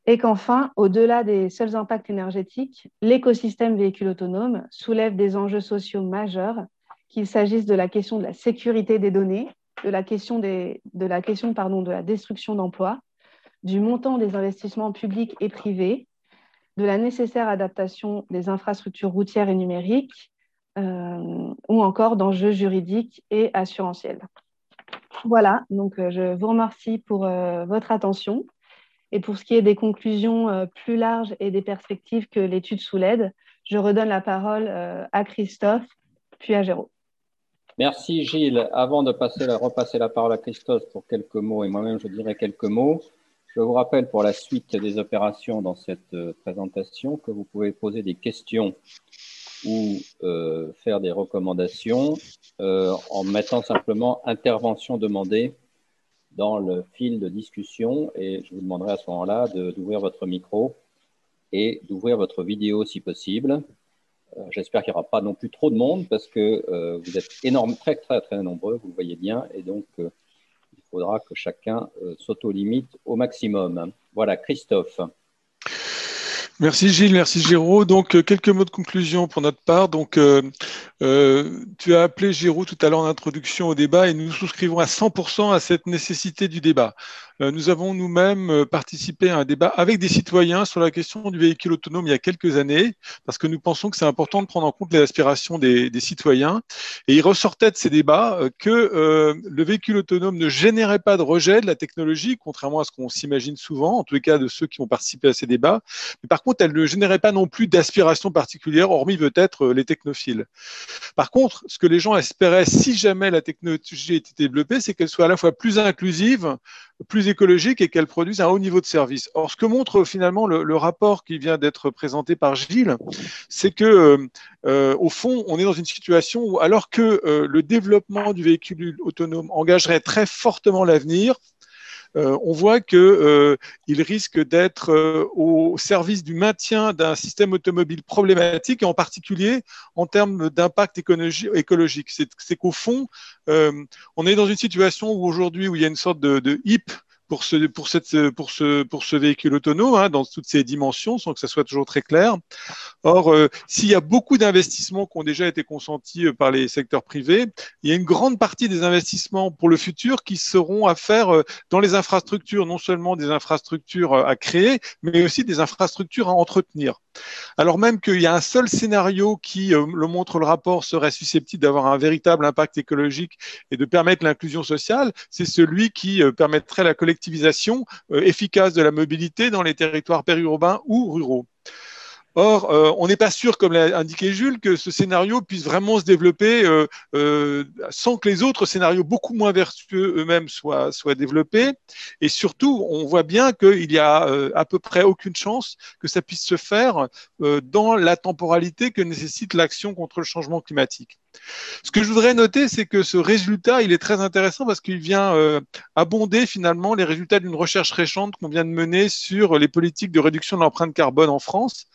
et qu'enfin, au-delà des seuls impacts énergétiques, l'écosystème véhicule autonome soulève des enjeux sociaux majeurs, qu'il s'agisse de la question de la sécurité des données, de la question, de la, destruction d'emplois, du montant des investissements publics et privés, de la nécessaire adaptation des infrastructures routières et numériques, euh, ou encore d'enjeux juridiques et assurantiels. Voilà, donc euh, je vous remercie pour euh, votre attention. Et pour ce qui est des conclusions euh, plus larges et des perspectives que l'étude soulève, je redonne la parole euh, à Christophe, puis à Jérôme. Merci Gilles. Avant de passer repasser la parole à Christophe pour quelques mots, et moi-même je dirais quelques mots, je vous rappelle pour la suite des opérations dans cette euh, présentation que vous pouvez poser des questions ou faire des recommandations en mettant simplement intervention demandée dans le fil de discussion et je vous demanderai à ce moment-là d'ouvrir votre micro et d'ouvrir votre vidéo si possible. Euh, j'espère qu'il n'y aura pas non plus trop de monde parce que euh, vous êtes énorme, très très très nombreux, vous le voyez bien, et donc euh, il faudra que chacun s'auto-limite au maximum. Voilà, Christophe. Merci Gilles, merci Géraud. Donc quelques mots de conclusion pour notre part. Donc euh, tu as appelé Géraud tout à l'heure en introduction au débat et nous souscrivons à 100% à cette nécessité du débat. Euh, nous avons nous-mêmes euh, participé à un débat avec des citoyens sur la question du véhicule autonome il y a quelques années, parce que nous pensons que c'est important de prendre en compte les aspirations des, citoyens. Et il ressortait de ces débats que le véhicule autonome ne générait pas de rejet de la technologie, contrairement à ce qu'on s'imagine souvent, en tous les cas de ceux qui ont participé à ces débats. Mais par contre, elle ne générait pas non plus d'aspiration particulière, hormis peut-être les technophiles. Par contre, ce que les gens espéraient, si jamais la technologie était développée, c'est qu'elle soit à la fois plus inclusive, plus écologique et qu'elle produise un haut niveau de service. Or, ce que montre finalement le, rapport qui vient d'être présenté par Gilles, c'est que euh, euh, au fond, on est dans une situation où, alors que euh, le développement du véhicule autonome engagerait très fortement l'avenir, euh, on voit qu'il euh, risque d'être euh, au service du maintien d'un système automobile problématique, en particulier en termes d'impact écologique. C'est qu'au fond, on est dans une situation où aujourd'hui, où il y a une sorte de, de pour ce, véhicule autonome hein, dans toutes ses dimensions, sans que ça soit toujours très clair. Or, euh, s'il y a beaucoup d'investissements qui ont déjà été consentis euh, par les secteurs privés, il y a une grande partie des investissements pour le futur qui seront à faire euh, dans les infrastructures, non seulement des infrastructures à créer, mais aussi des infrastructures à entretenir. Alors même qu'il y a un seul scénario qui, le montre le rapport, serait susceptible d'avoir un véritable impact écologique et de permettre l'inclusion sociale, c'est celui qui permettrait la collecte euh, efficace de la mobilité dans les territoires périurbains ou ruraux. Or, euh, on n'est pas sûr, comme l'a indiqué Jules, que ce scénario puisse vraiment se développer euh, sans que les autres scénarios beaucoup moins vertueux eux-mêmes soient, soient développés. Et surtout, on voit bien qu'il y a à peu près aucune chance que ça puisse se faire dans la temporalité que nécessite l'action contre le changement climatique. Ce que je voudrais noter, c'est que ce résultat, il est très intéressant parce qu'il vient euh, abonder finalement les résultats d'une recherche récente qu'on vient de mener sur les politiques de réduction de l'empreinte carbone en France,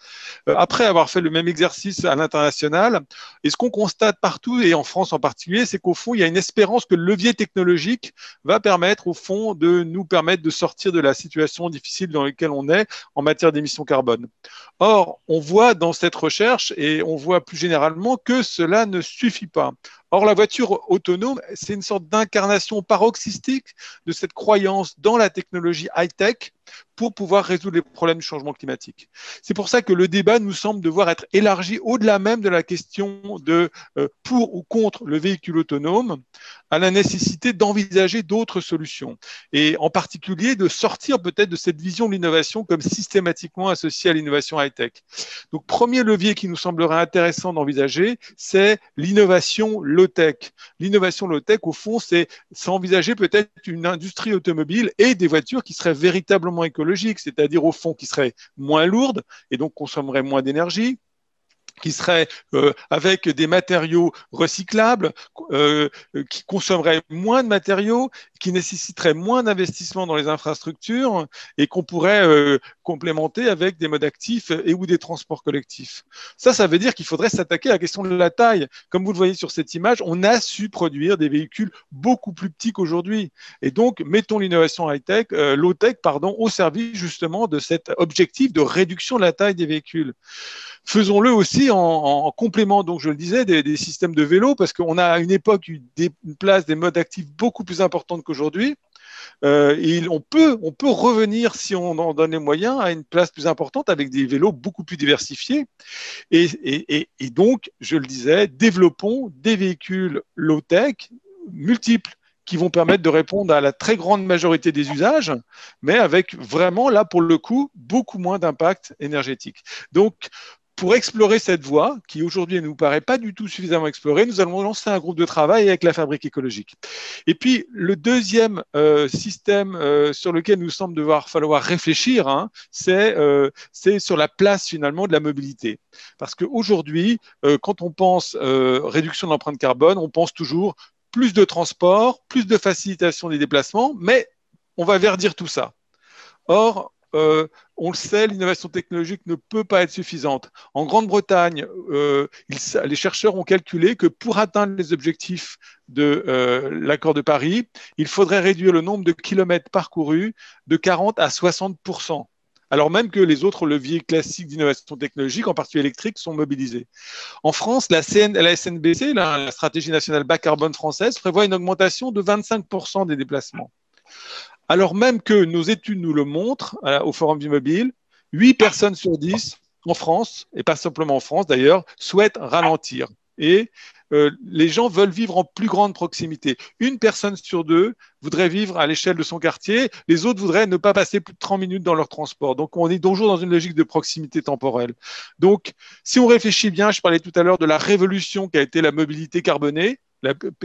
euh, après avoir fait le même exercice à l'international. Et ce qu'on constate partout, et en France en particulier, c'est qu'au fond, il y a une espérance que le levier technologique va permettre, au fond, de nous permettre de sortir de la situation difficile dans laquelle on est en matière d'émissions carbone. Or, on voit dans cette recherche, et on voit plus généralement, que cela ne suffit pas. Or, la voiture autonome, c'est une sorte d'incarnation paroxystique de cette croyance dans la technologie high-tech pour pouvoir résoudre les problèmes du changement climatique. C'est pour ça que le débat nous semble devoir être élargi au-delà même de la question de euh, pour ou contre le véhicule autonome à la nécessité d'envisager d'autres solutions et en particulier de sortir peut-être de cette vision de l'innovation comme systématiquement associée à l'innovation high-tech. Donc, premier levier qui nous semblerait intéressant d'envisager, c'est l'innovation L'innovation low-tech, au fond, c'est envisager peut-être une industrie automobile et des voitures qui seraient véritablement écologiques, c'est-à-dire au fond qui seraient moins lourdes et donc consommeraient moins d'énergie, qui serait euh, avec des matériaux recyclables, euh, qui consommeraient moins de matériaux, qui nécessiteraient moins d'investissement dans les infrastructures et qu'on pourrait euh, complémenter avec des modes actifs et ou des transports collectifs. Ça, ça veut dire qu'il faudrait s'attaquer à la question de la taille. Comme vous le voyez sur cette image, on a su produire des véhicules beaucoup plus petits qu'aujourd'hui. Et donc, mettons l'innovation high-tech, low-tech, pardon, au service justement de cet objectif de réduction de la taille des véhicules. Faisons-le aussi en, complément, donc je le disais, des, systèmes de vélo, parce qu'on a à une époque eu une place des modes actifs beaucoup plus importante qu'aujourd'hui. Euh, peut, on peut revenir, si on en donne les moyens, à une place plus importante avec des vélos beaucoup plus diversifiés. Et, et donc, je le disais, développons des véhicules low-tech multiples qui vont permettre de répondre à la très grande majorité des usages, mais avec vraiment, là, pour le coup, beaucoup moins d'impact énergétique. Donc, pour explorer cette voie, qui aujourd'hui ne nous paraît pas du tout suffisamment explorée, nous allons lancer un groupe de travail avec la fabrique écologique. Et puis, le deuxième euh, système euh, sur lequel nous semble devoir falloir réfléchir, hein, euh, c'est sur la place finalement de la mobilité. Parce qu'aujourd'hui, quand on pense réduction de l'empreinte carbone, on pense toujours plus de transport, plus de facilitation des déplacements, mais on va verdir tout ça. Or, euh, on le sait, l'innovation technologique ne peut pas être suffisante. En Grande-Bretagne, euh, les chercheurs ont calculé que pour atteindre les objectifs de euh, l'accord de Paris, il faudrait réduire le nombre de kilomètres parcourus de 40 à 60% alors même que les autres leviers classiques d'innovation technologique, en particulier électrique, sont mobilisés. En France, la, la SNBC, la stratégie nationale bas carbone française, prévoit une augmentation de 25% des déplacements alors même que nos études nous le montrent au Forum du Mobile, 8 personnes sur 10 en France, et pas simplement en France d'ailleurs, souhaitent ralentir. Et euh, les gens veulent vivre en plus grande proximité. Une personne sur deux voudrait vivre à l'échelle de son quartier, les autres voudraient ne pas passer plus de 30 minutes dans leur transport. Donc on est toujours dans une logique de proximité temporelle. Donc si on réfléchit bien, je parlais tout à l'heure de la révolution qui a été la mobilité carbonée,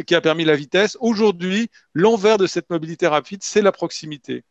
qui a permis la vitesse. Aujourd'hui, l'envers de cette mobilité rapide, c'est la proximité.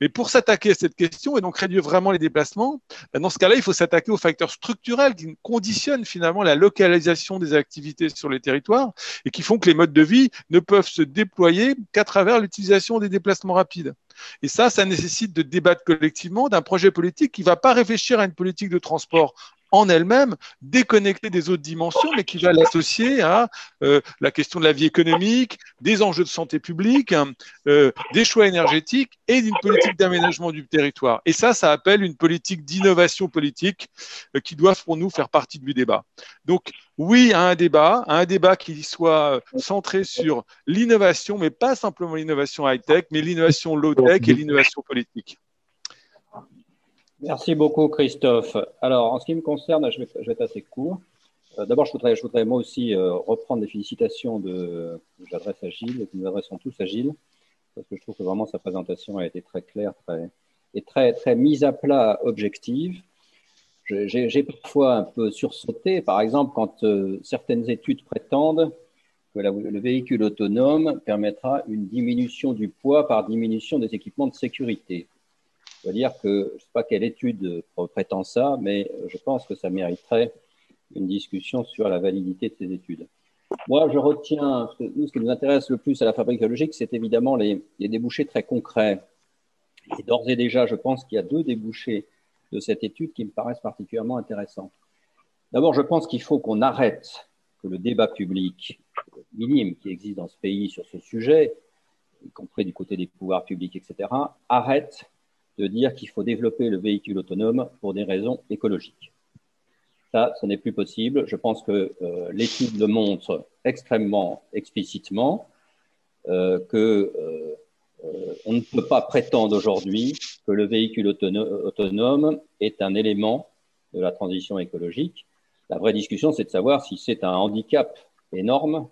Mais pour s'attaquer à cette question et donc réduire vraiment les déplacements, ben, dans ce cas-là, il faut s'attaquer aux facteurs structurels qui conditionnent finalement la localisation des activités sur les territoires et qui font que les modes de vie ne peuvent se déployer qu'à travers l'utilisation des déplacements rapides. Et ça, ça nécessite de débattre collectivement d'un projet politique qui ne va pas réfléchir à une politique de transport en elle-même déconnectée des autres dimensions, mais qui va l'associer à euh, la question de la vie économique, des enjeux de santé publique, hein, euh, des choix énergétiques et d'une politique d'aménagement du territoire. Et ça, ça appelle une politique d'innovation politique euh, qui doit pour nous faire partie du débat. Donc oui à un débat, à un débat qui soit centré sur l'innovation, mais pas simplement l'innovation high-tech, mais l'innovation low-tech et l'innovation politique. Merci beaucoup, Christophe. Alors, en ce qui me concerne, je vais, être assez court. Euh, d'abord, je voudrais, je voudrais moi aussi euh, reprendre des félicitations que j'adresse à Gilles et que nous adressons tous à Gilles, parce que je trouve que vraiment sa présentation a été très claire très, et très, très mise à plat, objective. J'ai parfois un peu sursauté, par exemple, quand euh, certaines études prétendent que le véhicule autonome permettra une diminution du poids par diminution des équipements de sécurité. Que je ne sais pas quelle étude prétend ça, mais je pense que ça mériterait une discussion sur la validité de ces études. Moi, je retiens, nous, ce qui nous intéresse le plus à la fabrique biologique, c'est évidemment les, les, débouchés très concrets. Et d'ores et déjà, je pense qu'il y a deux débouchés de cette étude qui me paraissent particulièrement intéressants. D'abord, je pense qu'il faut qu'on arrête que le débat public minime qui existe dans ce pays sur ce sujet, y compris du côté des pouvoirs publics, etc., arrête de dire qu'il faut développer le véhicule autonome pour des raisons écologiques. Ça, ce n'est plus possible. Je pense que euh, l'étude le montre extrêmement explicitement euh, que on ne peut pas prétendre aujourd'hui que le véhicule autonome est un élément de la transition écologique. La vraie discussion, c'est de savoir si c'est un handicap énorme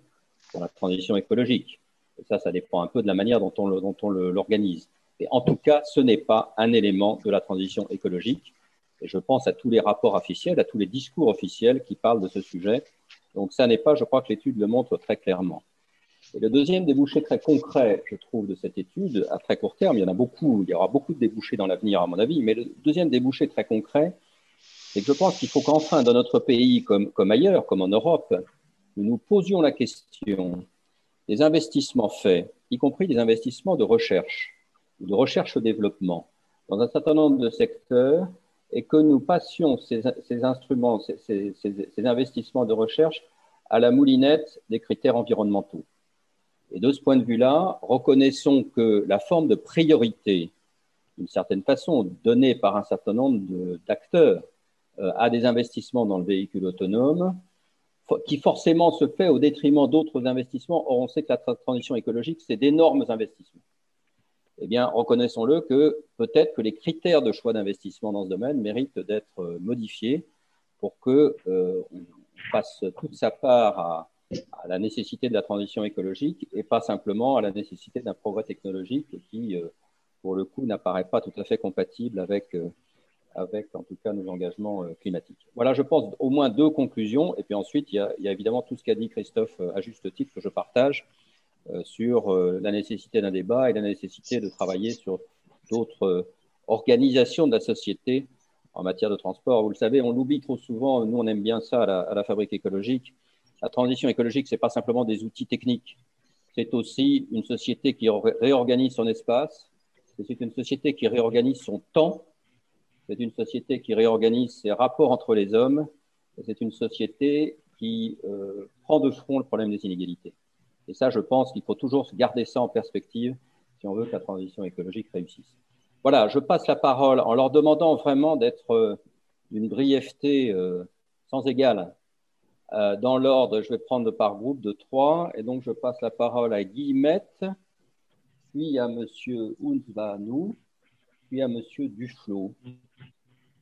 pour la transition écologique. Et ça, ça dépend un peu de la manière dont on l'organise. Et en tout cas, ce n'est pas un élément de la transition écologique. Et je pense à tous les rapports officiels, à tous les discours officiels qui parlent de ce sujet. Donc ça n'est pas, je crois que l'étude le montre très clairement. Et le deuxième débouché très concret, je trouve, de cette étude, à très court terme, il y en a beaucoup, il y aura beaucoup de débouchés dans l'avenir, à mon avis, mais le deuxième débouché très concret, c'est que je pense qu'il faut qu'enfin, dans notre pays comme, ailleurs, comme en Europe, nous nous posions la question des investissements faits, y compris des investissements de recherche, de recherche-développement, dans un certain nombre de secteurs, et que nous passions ces, instruments, ces, investissements de recherche à la moulinette des critères environnementaux. Et de ce point de vue-là, reconnaissons que la forme de priorité, d'une certaine façon, donnée par un certain nombre d'acteurs euh, à des investissements dans le véhicule autonome, qui forcément se fait au détriment d'autres investissements. Or, on sait que la transition écologique, c'est d'énormes investissements. Eh bien, reconnaissons-le que peut-être que les critères de choix d'investissement dans ce domaine méritent d'être euh, modifiés pour que euh, on fasse toute sa part à, la nécessité de la transition écologique et pas simplement à la nécessité d'un progrès technologique qui, euh, pour le coup, n'apparaît pas tout à fait compatible avec avec en tout cas nos engagements euh, climatiques. Voilà, je pense au moins deux conclusions. Et puis ensuite, il y a, évidemment tout ce qu'a dit Christophe euh, à juste titre que je partage euh, sur la nécessité d'un débat et la nécessité de travailler sur d'autres organisations de la société en matière de transport. Vous le savez, on l'oublie trop souvent. Nous, on aime bien ça à la, fabrique écologique. La transition écologique, c'est pas simplement des outils techniques. C'est aussi une société qui réorganise son espace. C'est une société qui réorganise son temps c'est une société qui réorganise ses rapports entre les hommes. C'est une société qui euh, prend de front le problème des inégalités. Et ça, je pense qu'il faut toujours garder ça en perspective si on veut que la transition écologique réussisse. Voilà, je passe la parole en leur demandant vraiment d'être euh, d'une brièveté euh, sans égale. Dans l'ordre, je vais prendre par groupe de trois. Et donc, je passe la parole à Guillemette, puis à M. Unzvanou, puis à M. Duflo.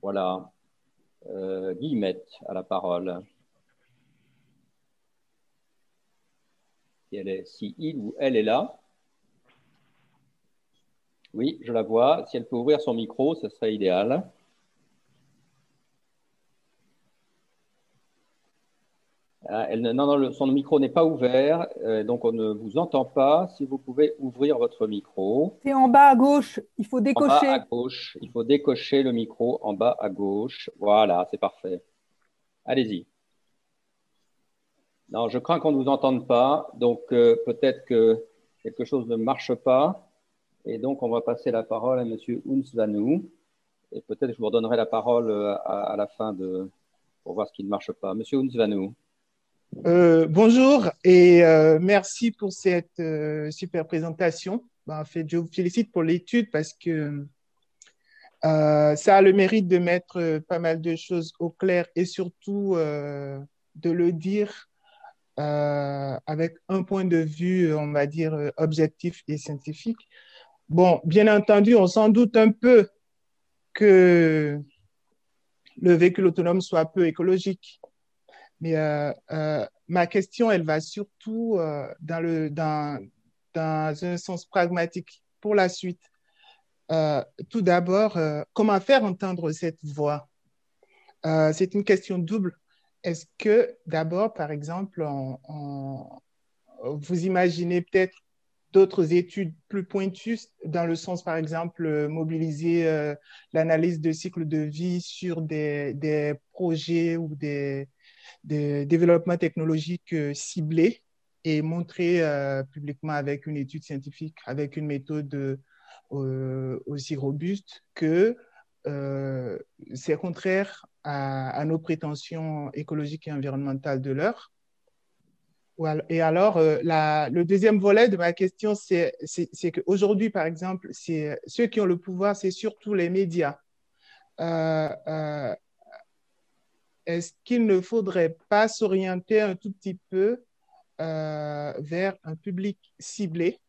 Voilà. Euh, Guillemette a la parole. Elle est, si il ou elle est là. Oui, je la vois. Si elle peut ouvrir son micro, ce serait idéal. Elle, non, non, son micro n'est pas ouvert, euh, donc on ne vous entend pas. Si vous pouvez ouvrir votre micro. C'est en bas à gauche, il faut décocher. En bas à gauche, il faut décocher le micro en bas à gauche. Voilà, c'est parfait. Allez-y. Non, je crains qu'on ne vous entende pas, donc euh, peut-être que quelque chose ne marche pas. Et donc, on va passer la parole à M. Unsvanou. Et peut-être je vous redonnerai la parole euh, à, la fin de, pour voir ce qui ne marche pas. Monsieur Unsvanou. Euh, bonjour et euh, merci pour cette euh, super présentation. En fait, je vous félicite pour l'étude parce que ça a le mérite de mettre pas mal de choses au clair et surtout de le dire avec un point de vue, on va dire, objectif et scientifique. Bien entendu, on s'en doute un peu que le véhicule autonome soit peu écologique. Mais euh, euh, ma question, elle va surtout euh, dans, le, dans, dans un sens pragmatique pour la suite. tout d'abord, comment faire entendre cette voix? C'est une question double. Est-ce que d'abord, par exemple, vous imaginez peut-être d'autres études plus pointues dans le sens, par exemple, mobiliser l'analyse de cycle de vie sur des, des projets ou des, de développement technologique euh, ciblé et montrer euh, publiquement avec une étude scientifique, avec une méthode euh, aussi robuste que c'est contraire à, nos prétentions écologiques et environnementales de l'heure. Et alors, le deuxième volet de ma question, c'est qu'aujourd'hui, par exemple, ceux qui ont le pouvoir, c'est surtout les médias. Est-ce qu'il ne faudrait pas s'orienter un tout petit peu euh, vers un public ciblé,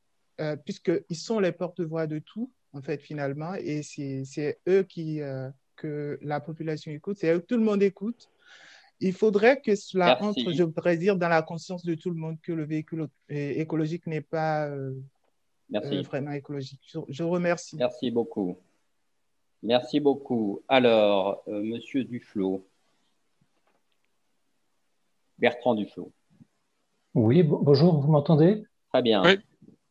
euh, puisqu'ils sont les porte-voix de tout, en fait, finalement, et c'est eux qui, euh, que la population écoute, c'est eux que tout le monde écoute. Il faudrait que cela entre, je voudrais dire, dans la conscience de tout le monde que le véhicule écologique n'est pas vraiment écologique. Je, remercie. Merci beaucoup. Merci beaucoup. Alors, Monsieur Duflo. Bertrand Duflo. Oui, bonjour, vous m'entendez? Très bien.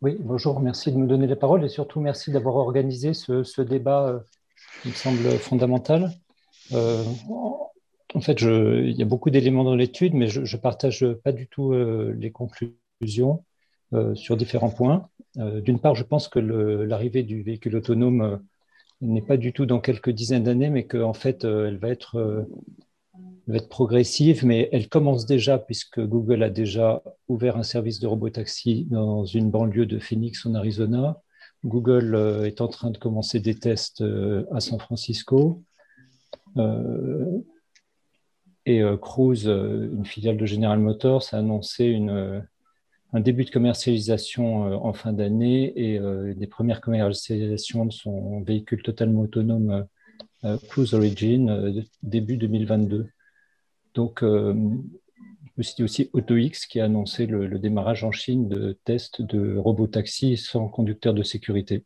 Oui. bonjour, merci de me donner la parole et surtout merci d'avoir organisé ce, débat euh, qui me semble fondamental. Euh, en fait, il y a beaucoup d'éléments dans l'étude, mais je ne partage pas du tout euh, les conclusions sur différents points. D'une part, je pense que l'arrivée du véhicule autonome n'est pas du tout dans quelques dizaines d'années, mais qu'en fait, elle va être va être progressive, mais elle commence déjà puisque Google a déjà ouvert un service de robotaxi dans une banlieue de Phoenix en Arizona. Google euh, est en train de commencer des tests euh, à San Francisco. Euh, et Cruise, une filiale de General Motors, a annoncé un début de commercialisation en fin d'année et des premières commercialisations de son véhicule totalement autonome Cruise Origin début 2022. Donc, euh, suis aussi AutoX qui a annoncé le, démarrage en Chine de tests de robotaxi sans conducteur de sécurité.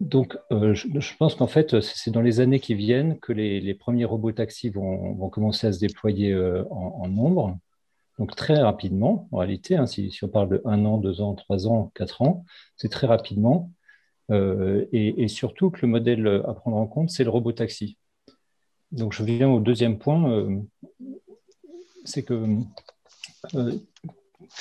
Donc, euh, je, pense qu'en fait, c'est dans les années qui viennent que les, premiers robotaxis vont, vont, commencer à se déployer euh, en, nombre. Donc, très rapidement, en réalité, hein, si, on parle de un an, deux ans, trois ans, quatre ans, c'est très rapidement. et, surtout que le modèle à prendre en compte, c'est le robotaxi. Donc je viens au deuxième point, euh, c'est que euh,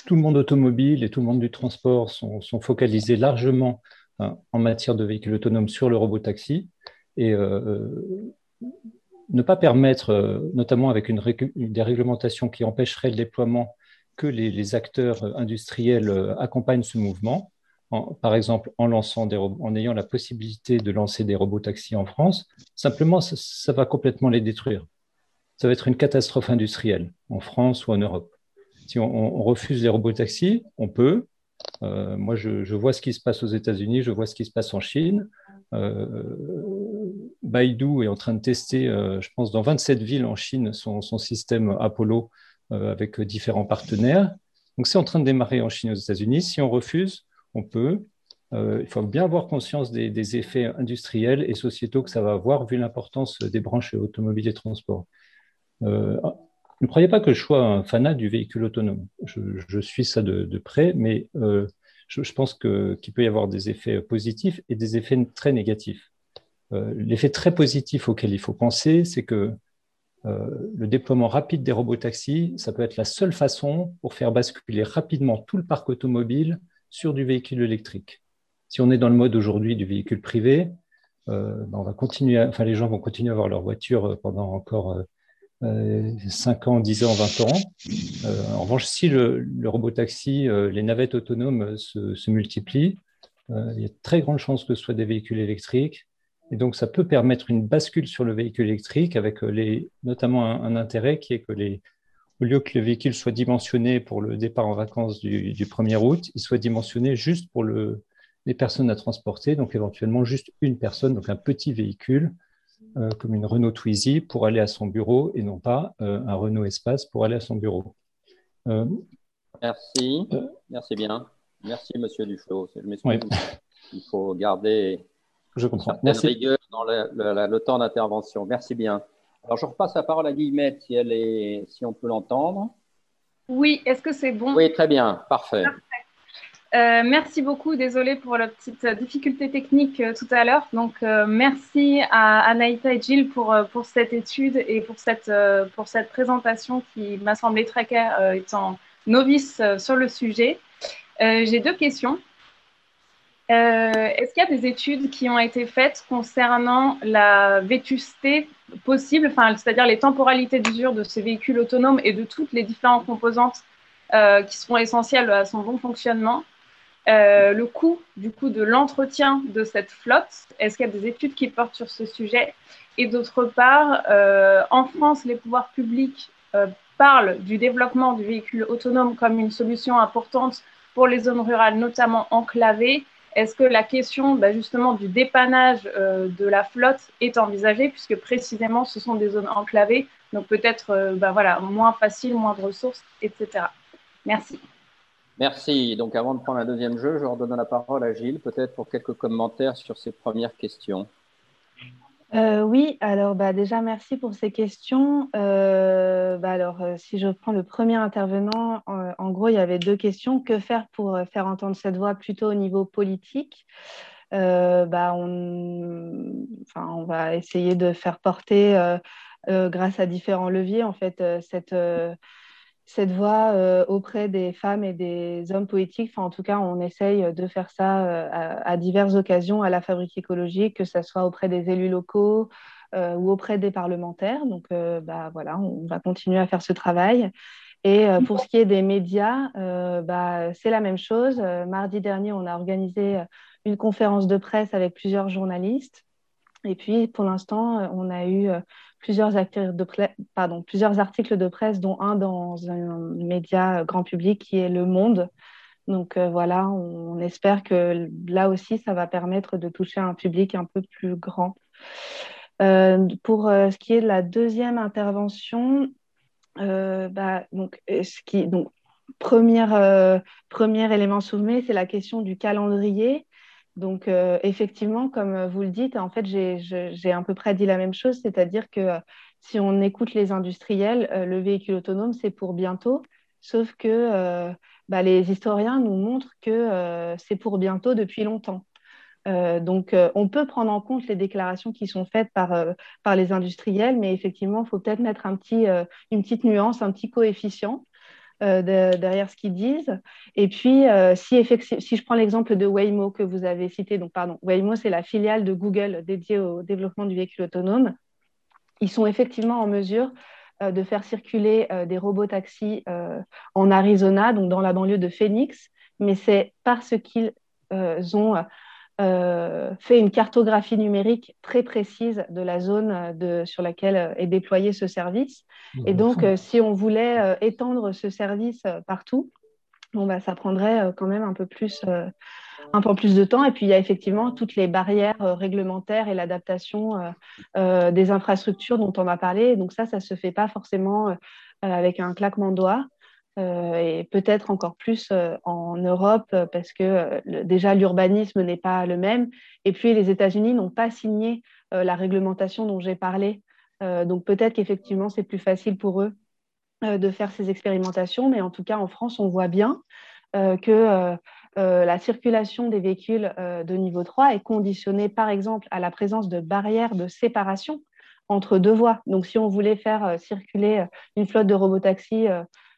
tout le monde automobile et tout le monde du transport sont, focalisés largement hein, en matière de véhicules autonomes sur le robotaxi et euh, ne pas permettre, notamment avec une, des réglementations qui empêcheraient le déploiement, que les acteurs industriels accompagnent ce mouvement par exemple en, lançant des en ayant la possibilité de lancer des robots taxis en France, simplement, ça, va complètement les détruire. Ça va être une catastrophe industrielle en France ou en Europe. Si on, refuse les robots taxis, on peut. Euh, moi, je, vois ce qui se passe aux États-Unis, je vois ce qui se passe en Chine. Euh, Baidu est en train de tester, euh, je pense, dans 27 villes en Chine, son, son système Apollo avec différents partenaires. Donc, c'est en train de démarrer en Chine aux États-Unis. Si on refuse, on peut. Euh, il faut bien avoir conscience des, effets industriels et sociétaux que ça va avoir, vu l'importance des branches automobiles et transports. Euh, ne croyez pas que je sois un fanat du véhicule autonome. Je, suis ça de, près, mais euh, je, pense qu'il peut y avoir des effets positifs et des effets très négatifs. L'effet très positif auquel il faut penser, c'est que le déploiement rapide des robotaxis, ça peut être la seule façon pour faire basculer rapidement tout le parc automobile sur du véhicule électrique. Si on est dans le mode aujourd'hui du véhicule privé, euh, ben, on va continuer, enfin les gens vont continuer à avoir leur voiture euh, pendant encore euh, 5 ans, 10 ans, 20 ans. Euh, en revanche, si le, le robotaxi, les navettes autonomes se, multiplient, il y a de très grandes chances que ce soit des véhicules électriques. Et donc, ça peut permettre une bascule sur le véhicule électrique avec les, notamment un intérêt qui est que les, au lieu que le véhicule soit dimensionné pour le départ en vacances du, 1er août, il soit dimensionné juste pour les personnes à transporter, donc éventuellement juste une personne, donc un petit véhicule, euh, comme une Renault Twizy, pour aller à son bureau et non pas euh, un Renault Espace pour aller à son bureau. Euh, Merci. Merci bien. Merci, Monsieur Duflo. Je Il faut garder Je comprends. Merci. rigueur dans le temps d'intervention. Merci bien. Alors, je repasse la parole à Guillemette si, elle est, si on peut l'entendre. Oui, est-ce que c'est bon? Oui, très bien, parfait. Euh, merci beaucoup. Désolée pour la petite difficulté technique euh, tout à l'heure. Donc, euh, merci à Anaïta et Gilles pour, pour cette étude et pour cette, pour cette présentation qui m'a semblé très claire étant novice sur le sujet. J'ai deux questions. Euh, est-ce qu'il y a des études qui ont été faites concernant la vétusté possible, c'est-à-dire les temporalités d'usure de ces véhicules autonomes et de toutes les différentes composantes euh, qui seront essentielles à son bon fonctionnement? Euh, Le coût du coup de l'entretien de cette flotte, est-ce qu'il y a des études qui portent sur ce sujet? Et d'autre part, en France, les pouvoirs publics parlent du développement du véhicule autonome comme une solution importante pour les zones rurales, notamment enclavées. Est-ce que la question bah, justement du dépannage de la flotte est envisagée, puisque précisément ce sont des zones enclavées, donc peut-être bah, voilà, moins facile, moins de ressources, etc. Merci. Merci. Donc, avant de prendre un deuxième jeu, je redonne la parole à Gilles, peut-être pour quelques commentaires sur ces premières questions. Euh, oui, alors bah, déjà merci pour ces questions. Euh, bah, alors, euh, si je prends le premier intervenant, en gros, il y avait deux questions. Que faire pour faire entendre cette voix plutôt au niveau politique? Bah, on, on, va essayer de faire porter, grâce à différents leviers, en fait, cette cette voix euh, auprès des femmes et des hommes politiques. En tout cas, on essaye de faire ça euh, à, diverses occasions à la fabrique écologique, que ce soit auprès des élus locaux euh, ou auprès des parlementaires. Donc, bah, voilà, on va continuer à faire ce travail. Et pour ce qui est des médias, bah, c'est la même chose. mardi dernier, on a organisé une conférence de presse avec plusieurs journalistes. Et puis, pour l'instant, on a eu plusieurs, articles de pardon, plusieurs articles de presse, dont un dans un média grand public qui est Le Monde. Donc euh, voilà, on, espère que là aussi, ça va permettre de toucher un public un peu plus grand. Euh, pour euh, ce qui est de la deuxième intervention, bah, donc, ce première, premier élément soumis, c'est la question du calendrier. Donc, euh, effectivement, comme euh, vous le dites, en fait, j'ai à peu près dit la même chose, c'est-à-dire que euh, si on écoute les industriels, le véhicule autonome, c'est pour bientôt, sauf que bah, les historiens nous montrent que c'est pour bientôt depuis longtemps. donc, on peut prendre en compte les déclarations qui sont faites par, par les industriels, mais effectivement, il faut peut-être mettre un petit, une petite nuance, un petit coefficient. Euh, derrière ce qu'ils disent. Et puis, euh, si, si je prends l'exemple de Waymo que vous avez cité, donc pardon, Waymo, c'est la filiale de Google dédiée au développement du véhicule autonome. Ils sont effectivement en mesure euh, de faire circuler des robots taxis en Arizona, donc dans la banlieue de Phoenix, mais c'est parce qu'ils ont euh, fait une cartographie numérique très précise de la zone euh, de, sur laquelle euh, est déployé ce service. Et donc, si on voulait étendre ce service partout, bon, bah, ça prendrait quand même un peu, plus, un peu plus de temps. Et puis, il y a effectivement toutes les barrières réglementaires et l'adaptation des infrastructures dont on a parlé. Donc ça, ça ne se fait pas forcément avec un claquement de doigts. Euh, et peut-être encore plus euh, en Europe euh, parce que déjà l'urbanisme n'est pas le même. Et puis les États-Unis n'ont pas signé la réglementation dont j'ai parlé. donc peut-être qu'effectivement c'est plus facile pour eux de faire ces expérimentations, mais en tout cas en France on voit bien que la circulation des véhicules de niveau 3 est conditionnée par exemple à la présence de barrières de séparation entre deux voies. Donc si on voulait faire circuler une flotte de robotaxis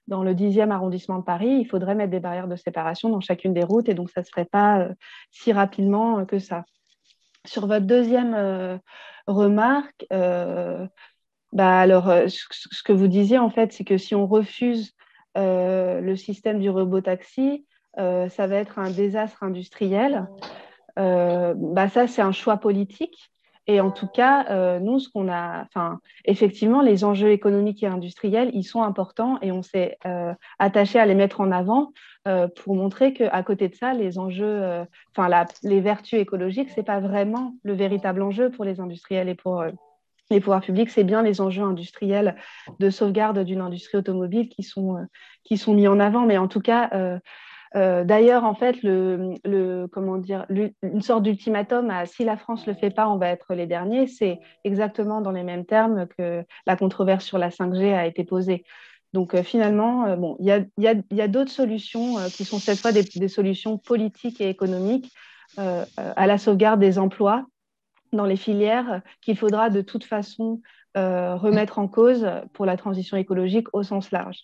dans le 10e arrondissement de Paris, il faudrait mettre des barrières de séparation dans chacune des routes et donc ça ne se ferait pas euh, si rapidement euh, que ça. Sur votre deuxième euh, remarque, bah alors, ce que vous disiez en fait, c'est que si on refuse le système du robot taxi, ça va être un désastre industriel. bah ça, c'est un choix politique. Et en tout cas, euh, nous, ce qu'on a, enfin, effectivement, les enjeux économiques et industriels, ils sont importants et on s'est euh, attaché à les mettre en avant euh, pour montrer qu'à côté de ça, les enjeux, enfin, les vertus écologiques, c'est pas vraiment le véritable enjeu pour les industriels et pour les pouvoirs publics, c'est bien les enjeux industriels de sauvegarde d'une industrie automobile qui sont, qui sont mis en avant. Mais en tout cas, euh, d'ailleurs, en fait, une sorte d'ultimatum à si la France ne le fait pas, on va être les derniers, c'est exactement dans les mêmes termes que la controverse sur la 5G a été posée. Donc euh, finalement, euh, il y a, d'autres solutions qui sont cette fois des, solutions politiques et économiques à la sauvegarde des emplois dans les filières qu'il faudra de toute façon remettre en cause pour la transition écologique au sens large.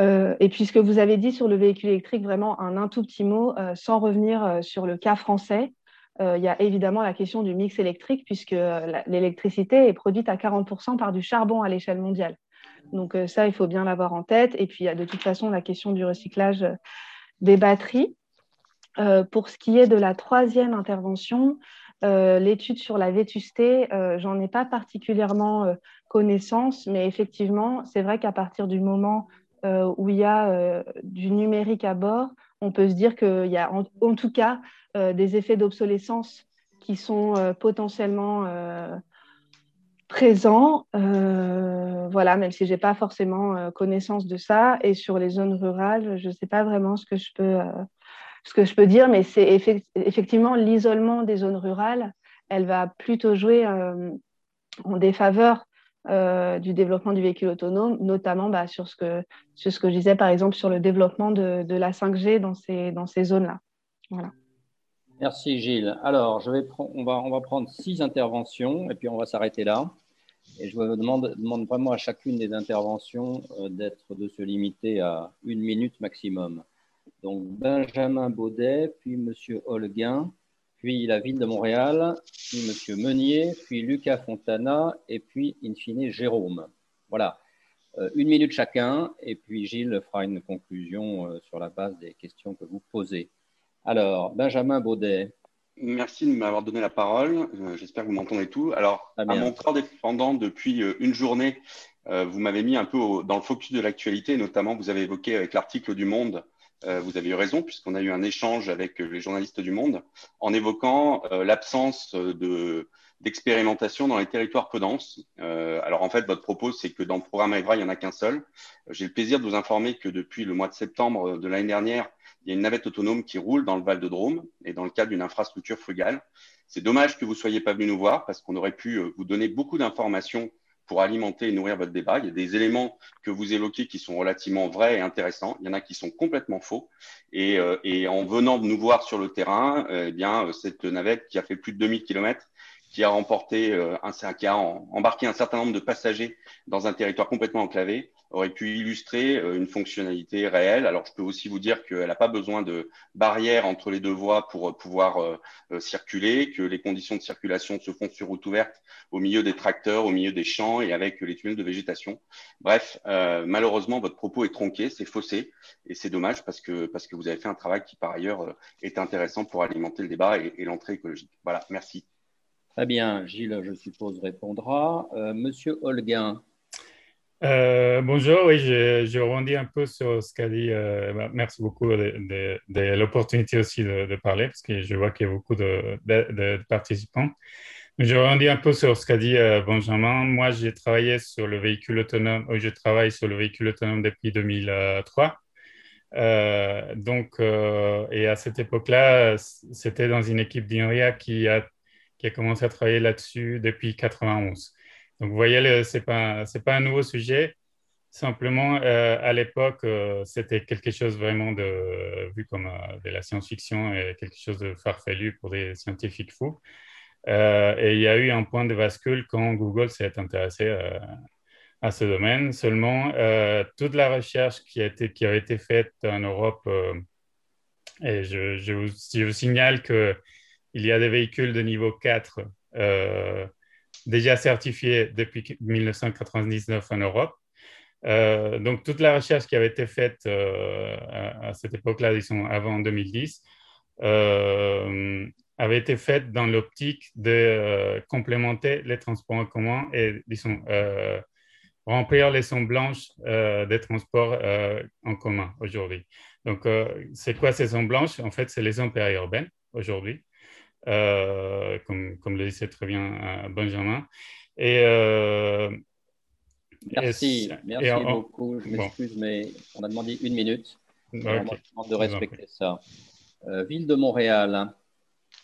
Euh, et puis ce que vous avez dit sur le véhicule électrique, vraiment un, tout petit mot, euh, sans revenir euh, sur le cas français. Il y a évidemment la question du mix électrique, puisque l'électricité est produite à 40% par du charbon à l'échelle mondiale. Donc ça, il faut bien l'avoir en tête. Et puis il y a de toute façon la question du recyclage des batteries. pour ce qui est de la troisième intervention, L'étude sur la vétusté, j'en ai pas particulièrement connaissance, mais effectivement, c'est vrai qu'à partir du moment où il y a du numérique à bord, on peut se dire qu'il y a en, tout cas des effets d'obsolescence qui sont potentiellement présents. voilà, même si je n'ai pas forcément connaissance de ça. Et sur les zones rurales, je ne sais pas vraiment ce que je peux, ce que je peux dire, mais c'est effectivement l'isolement des zones rurales. Elle va plutôt jouer en défaveur euh, du développement du véhicule autonome, notamment bah, sur, ce que, je disais, par exemple, sur le développement de, la 5G dans ces, zones-là. Merci Gilles. Alors, on, va, prendre six interventions et puis on va s'arrêter là. Et je vous demande, vraiment à chacune des interventions euh, de se limiter à une minute maximum. Donc Benjamin Baudet, puis Monsieur Holguin, puis la ville de Montréal, puis M. Meunier, puis Lucas Fontana, et puis, in fine, Jérôme. Voilà. Euh, une minute chacun, et puis Gilles fera une conclusion euh, sur la base des questions que vous posez. Alors, Benjamin Baudet. Merci de m'avoir donné la parole. Euh, j'espère que vous m'entendez tout. Alors, à mon corps dépendant, depuis une journée, vous m'avez mis un peu dans le focus de l'actualité, notamment vous avez évoqué avec l'article du Monde euh, vous avez eu raison, puisqu'on a eu un échange avec les journalistes du Monde en évoquant euh, l'absence de d'expérimentation dans les territoires peu denses. Euh, alors en fait, votre propos, c'est que dans le programme EVRA, il n'y en a qu'un seul. J'ai le plaisir de vous informer que depuis le mois de septembre de l'année dernière, il y a une navette autonome qui roule dans le Val de Drôme et dans le cadre d'une infrastructure frugale. C'est dommage que vous ne soyez pas venu nous voir parce qu'on aurait pu vous donner beaucoup d'informations pour alimenter et nourrir votre débat. Il y a des éléments que vous évoquez qui sont relativement vrais et intéressants. Il y en a qui sont complètement faux. Et, euh, et en venant de nous voir sur le terrain, euh, eh bien, cette navette qui a fait plus de 2000 km qui a remporté euh, un, qui a embarqué un certain nombre de passagers dans un territoire complètement enclavé, aurait pu illustrer euh, une fonctionnalité réelle. Alors, je peux aussi vous dire qu'elle n'a pas besoin de barrières entre les deux voies pour euh, pouvoir circuler, que les conditions de circulation se font sur route ouverte au milieu des tracteurs, au milieu des champs et avec les tunnels de végétation. Bref, malheureusement, votre propos est tronqué, c'est faussé et c'est dommage parce que, parce que vous avez fait un travail qui, par ailleurs, est intéressant pour alimenter le débat et l'entrée écologique. Voilà, merci. Très bien, Gilles, je suppose, répondra. Euh, Monsieur Holguin. Euh, bonjour, oui, je, je, un peu sur ce qu'a dit. Euh, bah, merci beaucoup de, l'opportunité aussi de, parler, parce que je vois qu'il y a beaucoup de, participants. Je rebondis un peu sur ce qu'a dit Benjamin. Moi, j'ai travaillé sur le véhicule autonome, je travaille sur le véhicule autonome depuis 2003. donc, et à cette époque-là, c'était dans une équipe d'INRIA qui a qui a commencé à travailler là-dessus depuis 91. Donc, vous voyez, ce n'est pas, pas un nouveau sujet. Simplement, euh, à l'époque, euh, c'était quelque chose vraiment de, vu comme euh, de la science-fiction et quelque chose de farfelu pour des scientifiques fous. et il y a eu un point de bascule quand Google s'est intéressé à ce domaine. Seulement, toute la recherche qui, a été, qui avait été faite en Europe, et je, je, vous, signale que il y a des véhicules de niveau 4 euh, déjà certifiés depuis 1999 en Europe. Euh, donc, toute la recherche qui avait été faite euh, à, cette époque-là, disons avant 2010, avait été faite dans l'optique de complémenter les transports en commun et, disons, remplir les zones blanches des transports en commun aujourd'hui. Donc, c'est quoi ces zones blanches? En fait, c'est les zones périurbaines aujourd'hui. Euh, comme, comme, le disait très bien euh, Benjamin. Et, euh, merci, merci beaucoup. Je m'excuse, mais on a demandé une minute. On demande de respecter ça. Ville de Montréal.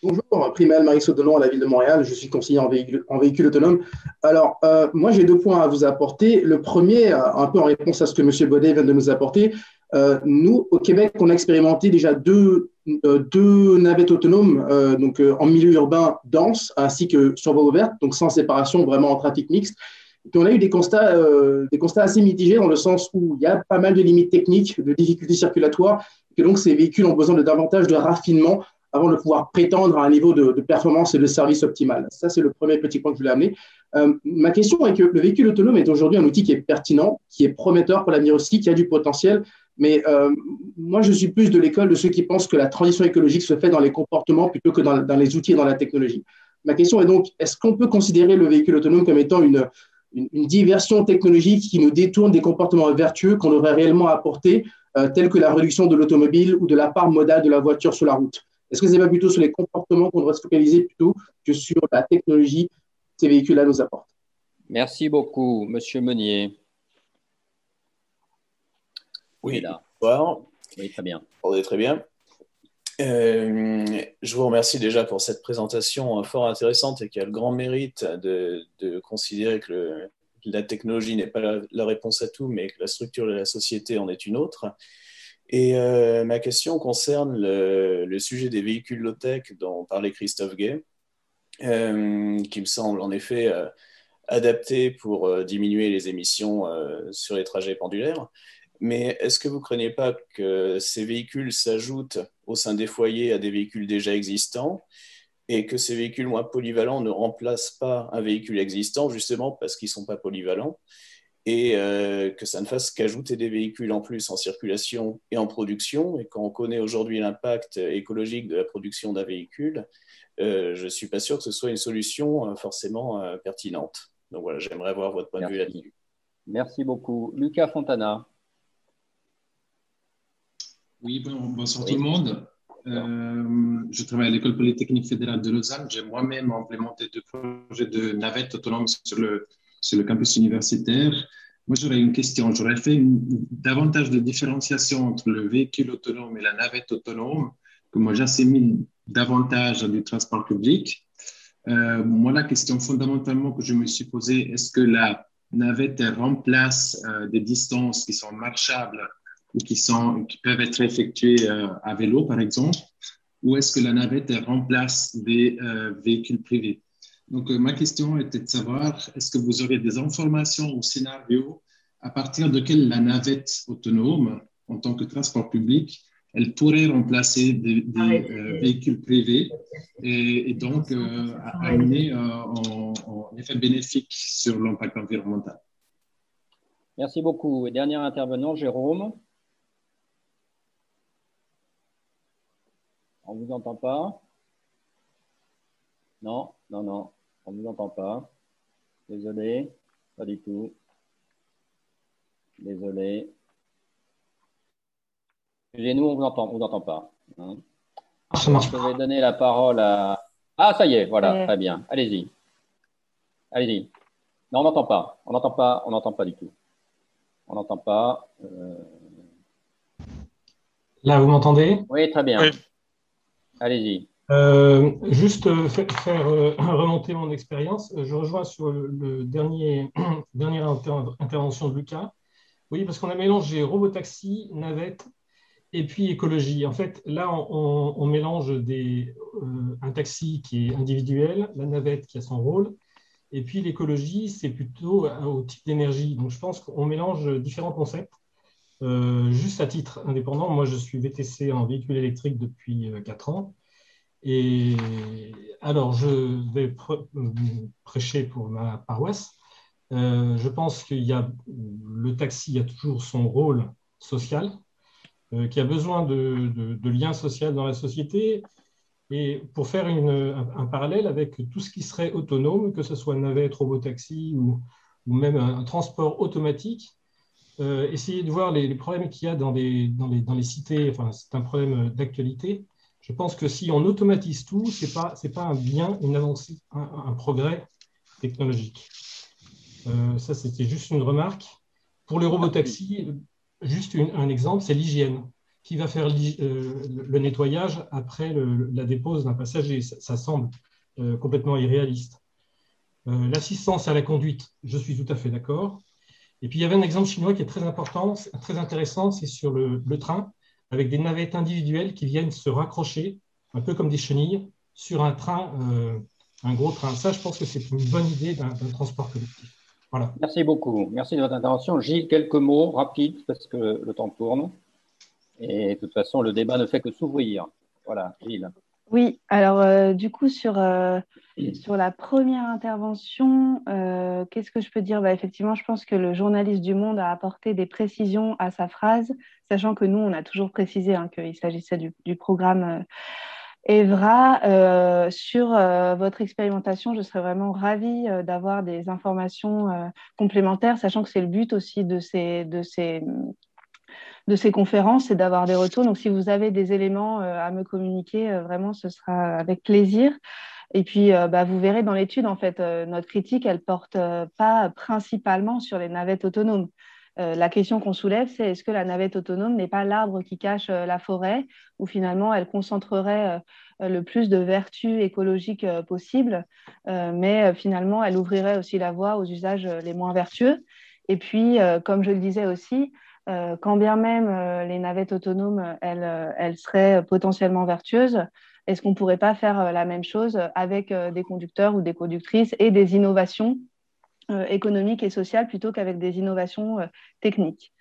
Bonjour, Primal Marisol Delon à la ville de Montréal. Je suis conseiller en véhicule, en véhicule autonome. Alors, moi, j'ai deux points à vous apporter. Le premier, un peu en réponse à ce que M. Baudet vient de nous apporter. nous, au Québec, on a expérimenté déjà deux, deux navettes autonomes euh, donc, euh, en milieu urbain dense ainsi que sur voie ouverte, donc sans séparation vraiment en trafic mixte. Et on a eu des constats, des constats assez mitigés dans le sens où il y a pas mal de limites techniques, de difficultés circulatoires, et que donc ces véhicules ont besoin de davantage de raffinement avant de pouvoir prétendre à un niveau de, performance et de service optimal. Ça, c'est le premier petit point que je voulais amener. ma question est que le véhicule autonome est aujourd'hui un outil qui est pertinent, qui est prometteur pour l'avenir aussi, qui a du potentiel, mais euh, moi, je suis plus de l'école de ceux qui pensent que la transition écologique se fait dans les comportements plutôt que dans, les outils et dans la technologie. Ma question est donc, est-ce qu'on peut considérer le véhicule autonome comme étant une, diversion technologique qui nous détourne des comportements vertueux qu'on aurait réellement apportés, euh, tels que la réduction de l'automobile ou de la part modale de la voiture sur la route? Est-ce que ce n'est pas plutôt sur les comportements qu'on devrait se focaliser plutôt que sur la technologie que ces véhicules-là nous apportent? Merci beaucoup, Monsieur Meunier. Oui, là. Oui, très bien. très bien. Euh, je vous remercie déjà pour cette présentation fort intéressante et qui a le grand mérite de, considérer que la technologie n'est pas la, réponse à tout, mais que la structure de la société en est une autre. Et euh, ma question concerne le, sujet des véhicules low-tech dont parlait Christophe Gay, euh, qui me semble en effet adapté pour diminuer les émissions sur les trajets pendulaires. Mais est-ce que vous ne craignez pas que ces véhicules s'ajoutent au sein des foyers à des véhicules déjà existants et que ces véhicules moins polyvalents ne remplacent pas un véhicule existant justement parce qu'ils ne sont pas polyvalents et euh, que ça ne fasse qu'ajouter des véhicules en plus en circulation et en production? Et quand on connaît aujourd'hui l'impact écologique de la production d'un véhicule, euh, je ne suis pas sûr que ce soit une solution euh, forcément pertinente. Donc voilà, j'aimerais avoir votre point de vue là-dessus. Merci beaucoup. Lucas Fontana. Oui, bonsoir tout le monde. Euh, je travaille à l'École polytechnique fédérale de Lausanne. J'ai moi-même implémenté deux projets de navettes autonomes sur le, sur le campus universitaire. Moi, j'aurais une question. J'aurais fait davantage de différenciation entre le véhicule autonome et la navette autonome, que moi j'assimile davantage du transport public. Euh, moi, la question fondamentalement que je me suis posée, est-ce que la navette remplace euh, des distances qui sont marchables ou qui, sont, qui peuvent être effectués euh, à vélo, par exemple, ou est-ce que la navette remplace des euh, véhicules privés? Donc, euh, ma question était de savoir, est-ce que vous aurez des informations ou scénarios à partir de quelle la navette autonome, en tant que transport public, elle pourrait remplacer des, véhicules privés et, donc amener un effet bénéfique sur l'impact environnemental? Merci beaucoup. dernier intervenant, Jérôme. On ne vous entend pas Non, non, non, on ne vous entend pas. Désolé, pas du tout. Désolé. Chez nous, on ne vous entend, vous entend pas. Hein. Je vais donner la parole à. Ah, ça y est, voilà, très bien. Allez-y. Allez-y. Non, on n'entend pas. On n'entend pas. On n'entend pas du tout. On n'entend pas. Euh. Là, vous m'entendez? Oui, très bien. Allez-y. Euh, juste euh, faire, euh, remonter mon expérience. Je rejoins sur le, dernier dernière intervention de Lucas. Oui, parce qu'on a mélangé robotaxi, navette et puis écologie. En fait, là, on, mélange des, un taxi qui est individuel, la navette qui a son rôle, et puis l'écologie, c'est plutôt au type d'énergie. Donc, je pense qu'on mélange différents concepts. Euh, juste à titre indépendant, moi je suis VTC en véhicule électrique depuis 4 euh, ans. Et alors, je vais prêcher pour ma paroisse. Euh, je pense qu'il y a le taxi a toujours son rôle social, qui a besoin de, liens sociaux dans la société. Et pour faire un, parallèle avec tout ce qui serait autonome, que ce soit navette, robotaxi ou, ou même un transport automatique, euh, essayer de voir les, problèmes qu'il y a dans les, dans les, dans les cités, enfin, c'est un problème d'actualité. Je pense que si on automatise tout, ce n'est pas, pas un bien, une avancée, un, progrès technologique. Euh, ça, c'était juste une remarque. Pour les robotaxis, juste un exemple, c'est l'hygiène. Qui va faire euh, le nettoyage après la dépose d'un passager ça, semble complètement irréaliste. L'assistance à la conduite, je suis tout à fait d'accord. Et puis, il y avait un exemple chinois qui est très important, très intéressant, c'est sur le, train, avec des navettes individuelles qui viennent se raccrocher, un peu comme des chenilles, sur un train, euh, un gros train. Ça, je pense que c'est une bonne idée d'un transport collectif. Voilà. Merci beaucoup. Merci de votre intervention. Gilles, quelques mots rapides, parce que le temps tourne. Et de toute façon, le débat ne fait que s'ouvrir. Voilà, Gilles. Oui, alors euh, du coup, sur, euh, sur la première intervention, euh, qu'est-ce que je peux dire? Bah, Effectivement, je pense que le journaliste du Monde a apporté des précisions à sa phrase, sachant que nous, on a toujours précisé hein, qu'il s'agissait du, programme Evra, sur votre expérimentation, je serais vraiment ravie d'avoir des informations complémentaires, sachant que c'est le but aussi de ces, de ces, de ces conférences, c'est d'avoir des retours. Donc, si vous avez des éléments à me communiquer, vraiment, ce sera avec plaisir. Et puis, bah, vous verrez dans l'étude, en fait, notre critique, elle porte pas principalement sur les navettes autonomes. Euh, la question qu'on soulève, c'est est-ce que la navette autonome n'est pas l'arbre qui cache euh, la forêt, où finalement elle concentrerait euh, le plus de vertus écologiques possibles, mais finalement elle ouvrirait aussi la voie aux usages les moins vertueux. Et puis, comme je le disais aussi, quand bien même les navettes autonomes, elles, elles seraient potentiellement vertueuses, est-ce qu'on ne pourrait pas faire la même chose avec des conducteurs ou des conductrices et des innovations euh, économique et sociale plutôt qu'avec des innovations euh, techniques?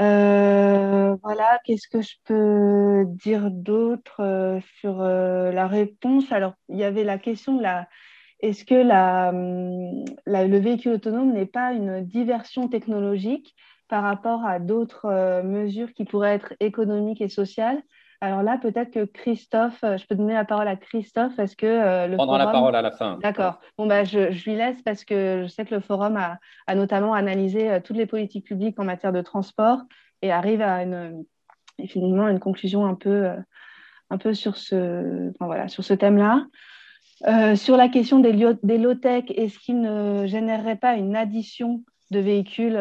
Euh, voilà, qu'est-ce que je peux dire d'autre sur la réponse? Alors, il y avait la question de la, est-ce que la, le véhicule autonome n'est pas une diversion technologique? Par rapport à d'autres mesures qui pourraient être économiques et sociales alors là, peut-être que Christophe, euh, je peux donner la parole à Christophe parce que euh, le Prendra la parole à la fin. D'accord. Bon, bah, je, lui laisse parce que je sais que le forum a, notamment analysé euh, toutes les politiques publiques en matière de transport et arrive à une, finalement une conclusion un peu, un peu sur ce, voilà, sur ce thème-là. sur la question des, des low-tech, est-ce qu'il ne générerait pas une addition de véhicules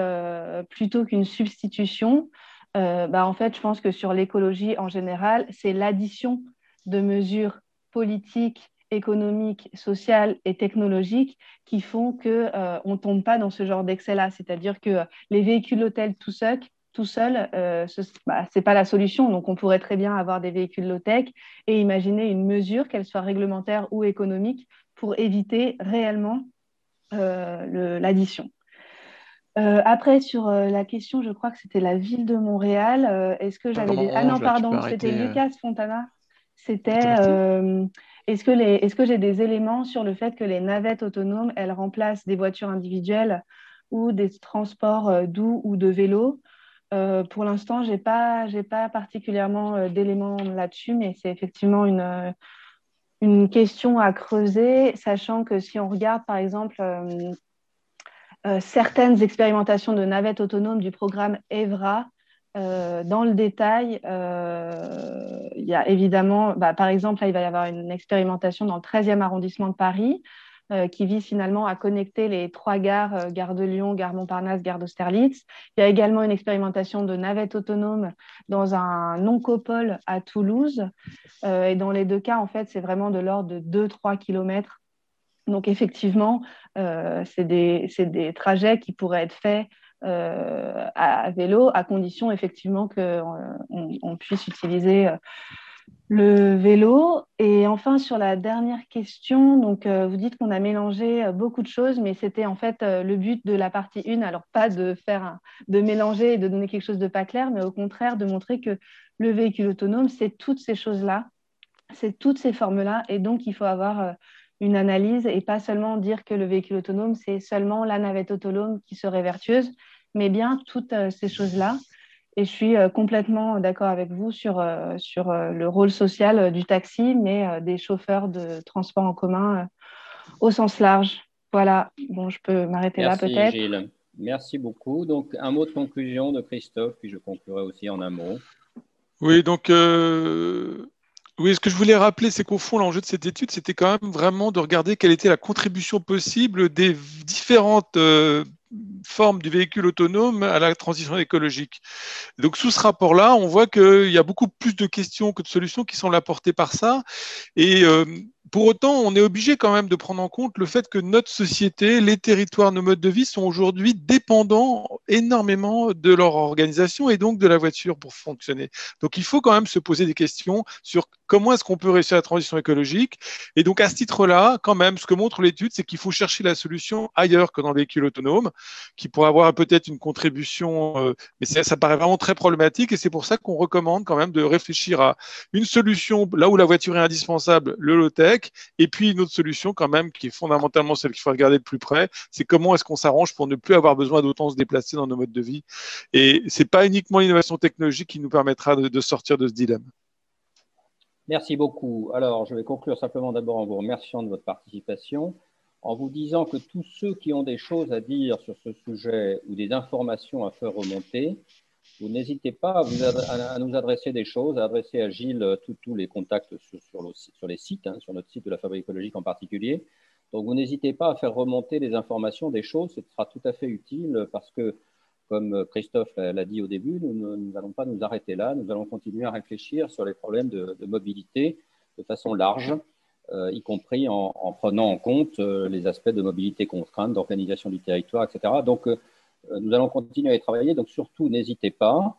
plutôt qu'une substitution euh, bah, en fait, je pense que sur l'écologie en général, c'est l'addition de mesures politiques, économiques, sociales et technologiques qui font qu'on euh, ne tombe pas dans ce genre d'excès-là. C'est-à-dire que les véhicules hôtels tout seuls, euh, ce n'est bah, pas la solution. Donc, on pourrait très bien avoir des véhicules low-tech et imaginer une mesure, qu'elle soit réglementaire ou économique, pour éviter réellement l'addition. Euh, après, sur euh, la question, je crois que c'était la ville de Montréal. Euh, est-ce que j'avais des... Ah non, pardon, c'était Lucas Fontana. C'était est-ce que, les... est que j'ai des éléments sur le fait que les navettes autonomes, elles remplacent des voitures individuelles ou des transports doux ou de vélo? Pour l'instant, je n'ai pas, pas particulièrement d'éléments là-dessus, mais c'est effectivement une, une question à creuser, sachant que si on regarde, par exemple, euh, certaines expérimentations de navettes autonomes du programme EVRA. Euh, dans le détail, euh, il y a évidemment, bah, par exemple, là, il va y avoir une expérimentation dans le 13e arrondissement de Paris qui vise finalement à connecter les trois gares, gare de Lyon, gare Montparnasse, gare d'Austerlitz. Il y a également une expérimentation de navettes autonomes dans un oncopole à Toulouse. et dans les deux cas, en fait, c'est vraiment de l'ordre de 2-3 km donc effectivement, euh, c'est des, trajets qui pourraient être faits euh, à, vélo, à condition effectivement qu'on puisse utiliser euh, le vélo. Et enfin, sur la dernière question, donc, vous dites qu'on a mélangé beaucoup de choses, mais c'était en fait le but de la partie 1, alors pas de faire de mélanger et de donner quelque chose de pas clair, mais au contraire de montrer que le véhicule autonome, c'est toutes ces choses-là, c'est toutes ces formes-là, et donc il faut avoir une analyse et pas seulement dire que le véhicule autonome, c'est seulement la navette autonome qui serait vertueuse, mais bien toutes euh, ces choses-là. Et je suis euh, complètement d'accord avec vous sur, euh, sur le rôle social du taxi, mais des chauffeurs de transport en commun au sens large. Voilà, bon, je peux m'arrêter là peut-être. Gilles. Merci beaucoup. Donc, un mot de conclusion de Christophe, puis je conclurai aussi en un mot. Oui, donc oui, ce que je voulais rappeler, c'est qu'au fond, l'enjeu de cette étude, c'était quand même vraiment de regarder quelle était la contribution possible des différentes euh, formes du véhicule autonome à la transition écologique. Donc, sous ce rapport-là, on voit qu'il y a beaucoup plus de questions que de solutions qui sont apportées par ça. Et euh, pour autant, on est obligé quand même de prendre en compte le fait que notre société, les territoires, nos modes de vie sont aujourd'hui dépendants énormément de leur organisation et donc de la voiture pour fonctionner. Donc il faut quand même se poser des questions sur comment est-ce qu'on peut réussir la transition écologique. Et donc à ce titre-là, quand même, ce que montre l'étude, c'est qu'il faut chercher la solution ailleurs que dans le véhicule autonome, qui pourrait avoir peut-être une contribution, euh, mais ça, ça paraît vraiment très problématique et c'est pour ça qu'on recommande quand même de réfléchir à une solution là où la voiture est indispensable, le low-tech, et puis une autre solution quand même qui est fondamentalement celle qu'il faut regarder de plus près, c'est comment est-ce qu'on s'arrange pour ne plus avoir besoin d'autant se déplacer dans nos modes de vie. Et c'est pas uniquement l'innovation technologique qui nous permettra de, sortir de ce dilemme. Merci beaucoup. Alors, je vais conclure simplement d'abord en vous remerciant de votre participation, en vous disant que tous ceux qui ont des choses à dire sur ce sujet ou des informations à faire remonter, vous n'hésitez pas à, nous adresser des choses, à adresser à Gilles tous les contacts sur, les sites, hein, sur notre site de la Fabrique écologique en particulier. Donc, vous n'hésitez pas à faire remonter les informations des choses, ce sera tout à fait utile parce que, comme Christophe l'a dit au début, nous n'allons pas nous arrêter là, nous allons continuer à réfléchir sur les problèmes de, mobilité de façon large, euh, y compris en, prenant en compte euh, les aspects de mobilité contrainte, d'organisation du territoire, etc. Donc, euh, nous allons continuer à y travailler, donc surtout n'hésitez pas.